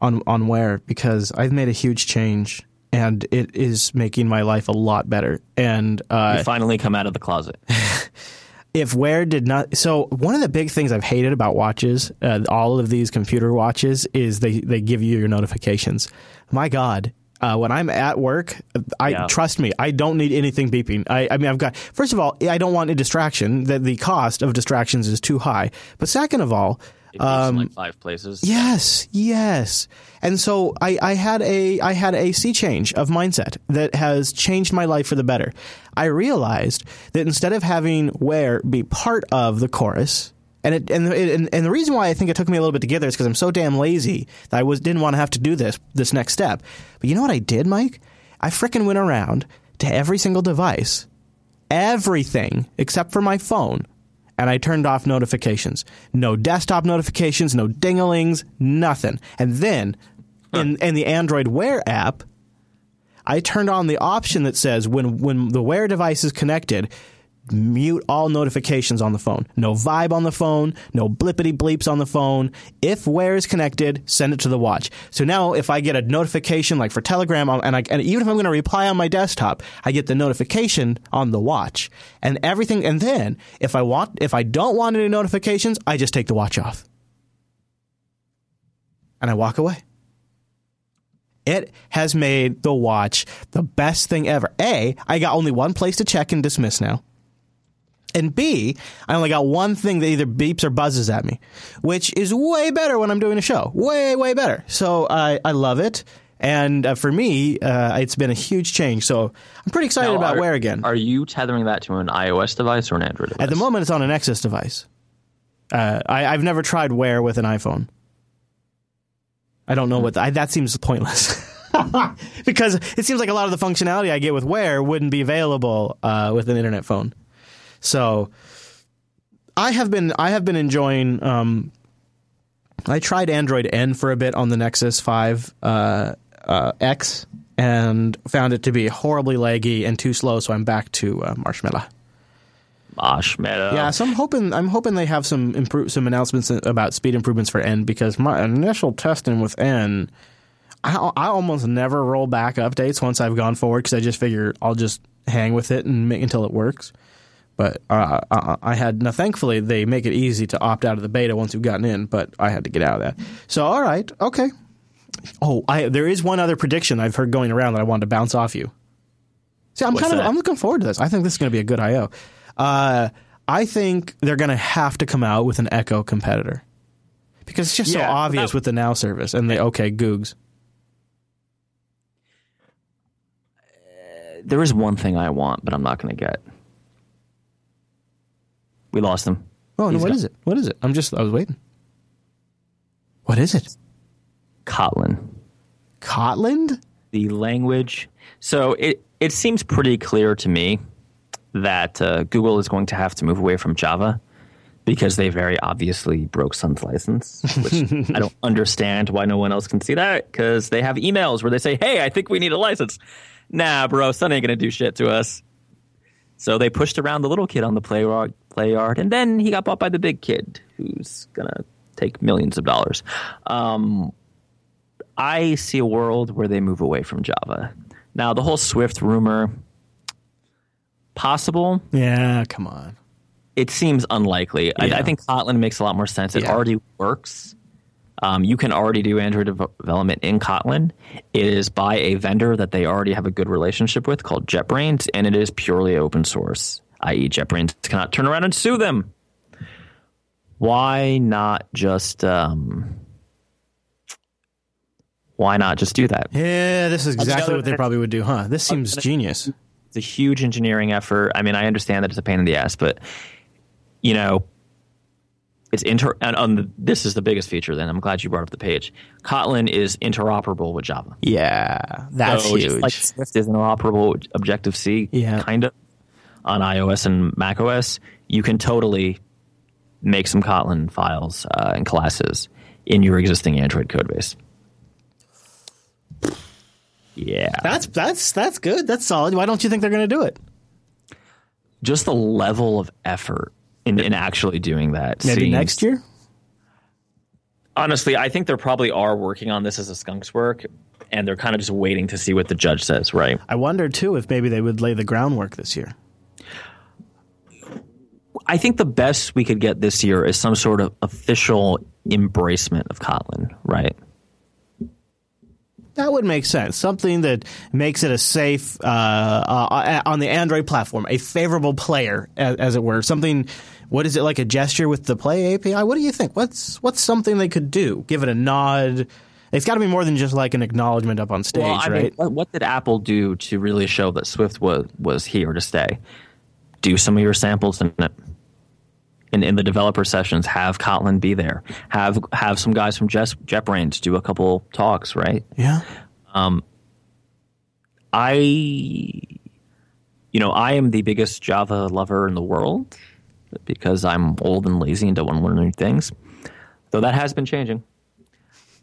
on on Wear because I've made a huge change and it is making my life a lot better. And uh, you finally come out of the closet. if Wear did not, so one of the big things I've hated about watches, uh, all of these computer watches, is they they give you your notifications. My God. Uh, when I'm at work, I Yeah. trust me. I don't need anything beeping. I, I mean, I've got first of all, I don't want a distraction. That the cost of distractions is too high. But second of all, in like five places. Yes, yes. And so I, I had a I had a sea change of mindset that has changed my life for the better. I realized that instead of having Wear be part of the chorus, and it and, and and the reason why I think it took me a little bit to get there is because I'm so damn lazy that I was didn't want to have to do this this next step. But you know what I did, Mike? I frickin' went around to every single device, everything except for my phone, and I turned off notifications. No desktop notifications, no dinglings, nothing. And then in, in the Android Wear app, I turned on the option that says when, when the Wear device is connected, mute all notifications on the phone. No vibe on the phone, no blippity bleeps on the phone. If Wear is connected, send it to the watch. So now if I get a notification like for Telegram and, I, and even if I'm going to reply on my desktop, I get the notification on the watch and everything. And then if I want, if I don't want any notifications, I just take the watch off and I walk away. It has made the watch the best thing ever. A, I got only one place to check and dismiss now. And B, I only got one thing that either beeps or buzzes at me, which is way better when I'm doing a show. Way, way better. So I, I love it. And uh, for me, uh, it's been a huge change. So I'm pretty excited Now, about are- Wear again. Are you tethering that to an iOS device or an Android device? At the moment, it's on an Nexus device. Uh, I, I've never tried Wear with an iPhone. I don't know what I, that seems pointless because it seems like a lot of the functionality I get with Wear wouldn't be available uh, with an internet phone. So I have been I have been enjoying. Um, I tried Android N for a bit on the Nexus Five uh, uh, X and found it to be horribly laggy and too slow. So I'm back to uh, Marshmallow. Marshmallow. Yeah, so I'm hoping I'm hoping they have some improve some announcements about speed improvements for N because my initial testing with N, I, I almost never roll back updates once I've gone forward because I just figure I'll just hang with it and make, until it works. But uh, I, I had now, thankfully they make it easy to opt out of the beta once you've gotten in, but I had to get out of that. So all right, okay. Oh, I, there is one other prediction I've heard going around that I wanted to bounce off you. See, I'm What's kind of that? I'm looking forward to this. I think this is going to be a good I/O. Uh, I think they're going to have to come out with an Echo competitor because it's just so Yeah, but obvious that- with the Now service and the OK Googs. There is one thing I want, but I'm not going to get. We lost him. Oh, no, He's what got- is it? What is it? I'm just I was waiting. What is it? Kotlin. Kotlin? the language. So it it seems pretty clear to me that uh, Google is going to have to move away from Java because they very obviously broke Sun's license, which I don't understand why no one else can see that because they have emails where they say, "Hey, I think we need a license." Nah, bro, Sun ain't gonna do shit to us. So they pushed around the little kid on the play yard, play yard, and then he got bought by the big kid, who's gonna take millions of dollars. Um, I see a world where they move away from Java. Now, the whole Swift rumor, possible. Yeah, come on. It seems unlikely. Yeah. I, I think Kotlin makes a lot more sense. It Yeah. already works. Um, you can already do Android dev- development in Kotlin. It is by a vendor that they already have a good relationship with called JetBrains, and it is purely open source, i.e., JetBrains cannot turn around and sue them. Why not just um, why not just do that? Yeah, this is exactly what they probably would do, huh? This seems genius. It's a huge engineering effort. I mean, I understand that it's a pain in the ass, but you know, it's inter. And on the, this is the biggest feature. Then I'm glad you brought up the page. Kotlin is interoperable with Java. Yeah, that's So huge. Like Swift is interoperable with Objective C, Yeah. kind of on iOS and Mac OS. You can totally make some Kotlin files uh, and classes in your existing Android code base. Yeah. that's that's that's good. That's solid. Why don't you think they're going to do it? just the level of effort in, in actually doing that. Maybe seems- next year. Honestly, I think they probably are working on this as a skunks work, and they're kind of just waiting to see what the judge says, right? I wonder too if maybe they would lay the groundwork this year. I think the best we could get this year is some sort of official embracement of Kotlin, right? That would make sense. Something that makes it a safe uh, uh, on the Android platform, a favorable player, as, as it were. Something. What is it like a gesture with the Play API? What do you think? What's what's something they could do? Give it a nod. It's got to be more than just like an acknowledgement up on stage, Well, I right? mean, what, what did Apple do to really show that Swift was was here to stay? Do some of your samples in it. In, in the developer sessions, have Kotlin be there. Have have some guys from Jet, JetBrains do a couple talks, right? yeah. Um, I, you know, I am the biggest Java lover in the world because I'm old and lazy and don't want to learn new things. Though that has been changing.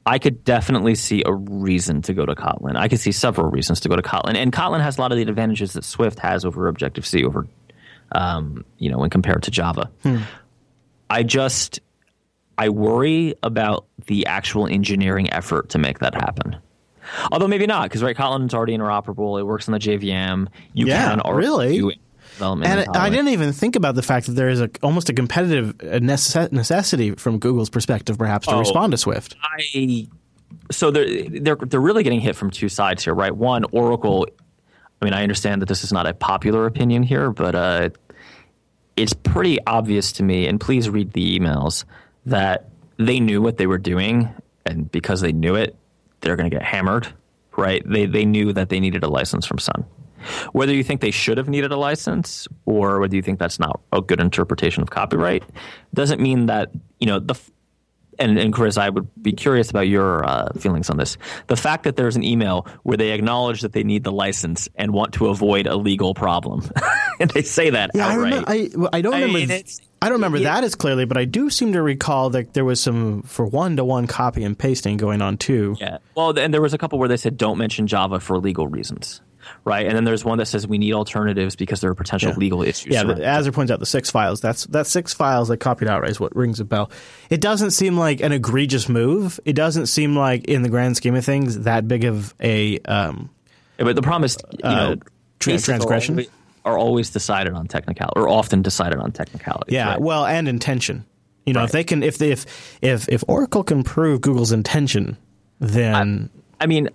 I could definitely see a reason to go to Kotlin. I could see several reasons to go to Kotlin, and Kotlin has a lot of the advantages that Swift has over Objective C, over um, you know, when compared to Java. I just I worry about the actual engineering effort to make that happen. Although maybe not, because right, Kotlin's already interoperable. It works on the JVM. You Yeah, can already really? do development. And I didn't even think about the fact that there is a almost a competitive uh, necessity from Google's perspective, perhaps, to Oh. respond to Swift. I so they're they're they're really getting hit from two sides here, right? One, Oracle. I mean, I understand that this is not a popular opinion here, but uh, it's pretty obvious to me. And please read the emails that they knew what they were doing, and because they knew it, they're going to get hammered, right? They they knew that they needed a license from Sun. Whether you think they should have needed a license or whether you think that's not a good interpretation of copyright doesn't mean that you know the and, and Chris, I would be curious about your uh, feelings on this. The fact that there's an email where they acknowledge that they need the license and want to avoid a legal problem, and they say that Yeah, I, remember, I, well, I don't I remember. mean, I don't remember yeah. that as clearly, but I do seem to recall that there was some for one to one copy and pasting going on too. Yeah. Well, and there was a couple where they said don't mention Java for legal reasons, right? And then there's one that says we need alternatives because there are potential Yeah. legal issues. Yeah, the, it. Azure points out the six files. That's that six files that copied outright is what rings a bell. It doesn't seem like an egregious move. It doesn't seem like, in the grand scheme of things, that big of a um, Yeah, but the problem is, you know, tra- are transgression? always- Are always decided on technicality, or often decided on technicality. yeah. right? Well, and intention. You know, if they can, if they, if if if Oracle can prove Google's intention, then I mean,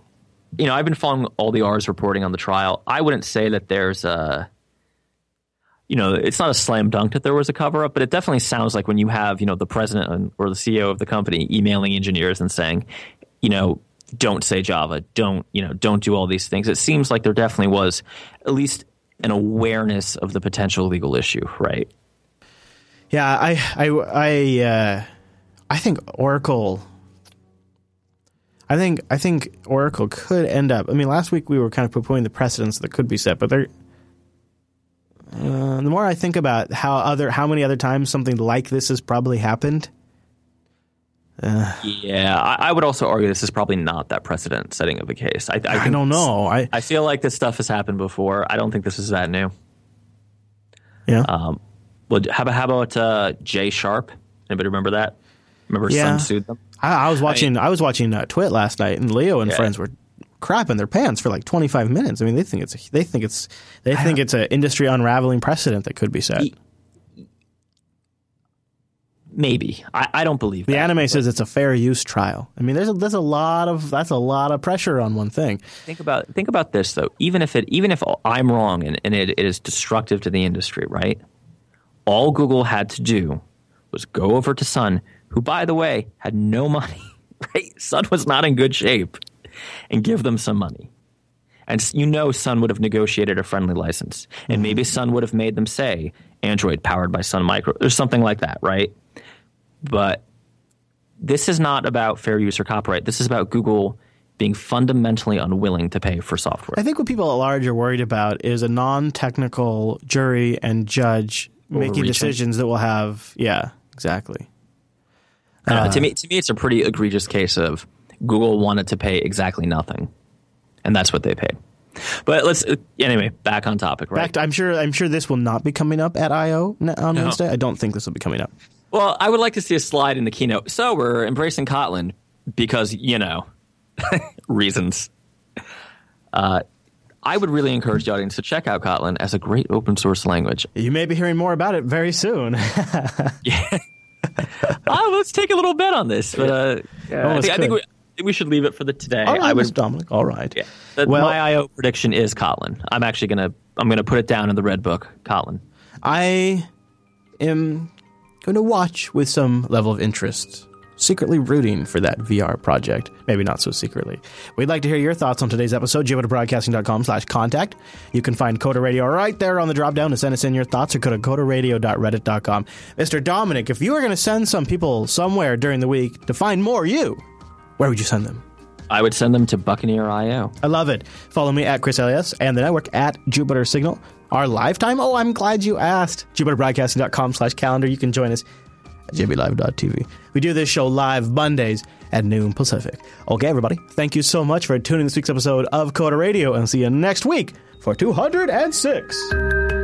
you know, I've been following all the Ars reporting on the trial. I wouldn't say that there's a, you know, it's not a slam dunk that there was a cover up, but it definitely sounds like when you have, you know, the president or the CEO of the company emailing engineers and saying, you know, don't say Java, don't, you know, don't do all these things. It seems like there definitely was at least an awareness of the potential legal issue, right? Yeah, I I I uh, I think Oracle. I think I think Oracle could end up. I mean, last week we were kind of poo-pooing the precedents that could be set, but they're. Uh, the more I think about how other how many other times something like this has probably happened. Yeah, I, I would also argue this is probably not that precedent setting of a case. I, I, I don't know. I I feel like this stuff has happened before. I don't think this is that new. yeah. Um, well, how about how about uh, Jay Sharp? Anybody remember that? Remember Yeah. Sun sued them? I, I was watching I, was watching uh, TWiT last night, and Leo and Yeah. friends were crapping their pants for like 25 minutes. I mean, they think it's a, they think it's they think it's an industry unraveling precedent that could be set. Maybe I, I don't believe that, The that. anime says it's a fair use trial. I mean, there's a, there's a lot of that's a lot of pressure on one thing. Think about think about this though. Even if it even if I'm wrong and, and it, it is destructive to the industry, right? All Google had to do was go over to Sun, who by the way had no money. Right? Sun was not in good shape, and give them some money. And you know, Sun would have negotiated a friendly license, and maybe mm-hmm. Sun would have made them say Android powered by Sun Micro or something like that, right? But this is not about fair use or copyright. This is about Google being fundamentally unwilling to pay for software. I think what people at large are worried about is a non-technical jury and judge making decisions that will have yeah exactly. Uh, to me, to me, it's a pretty egregious case of Google wanted to pay exactly nothing, and that's what they paid. But let's uh, anyway back on topic, right? I'm sure I'm sure this will not be coming up at I/O on No. Wednesday. I don't think this will be coming up. well, I would like to see a slide in the keynote. So we're embracing Kotlin because you know reasons. Uh, I would really encourage the audience to check out Kotlin as a great open source language. You may be hearing more about it very soon. oh, let's take a little bet on this. But uh, yeah, I, think, I, think we, we should leave it for the today. All right, I was Miss Dominick. All right. yeah. The- Well- my IO prediction is Kotlin. I'm actually gonna I'm gonna put it down in the red book. Kotlin. I am going to watch with some level of interest, secretly rooting for that VR project. Maybe not so secretly. We'd like to hear your thoughts on today's episode. jupiterbroadcasting.com slash contact. You can find Coder Radio right there on the drop down to send us in your thoughts or go to coderradio.reddit.com. Mr. Dominick, if you were going to send some people somewhere during the week to find more you, where would you send them? I would send them to Buccaneer IO. I love it. Follow me at ChrisLAS and the network at Jupiter Signal. Our live time? Oh, I'm glad you asked. JupiterBroadcasting.com slash calendar. You can join us at jblive.tv. We do this show live Mondays at noon Pacific. Okay, everybody. Thank you so much for tuning this week's episode of Coder Radio and see you next week for 206.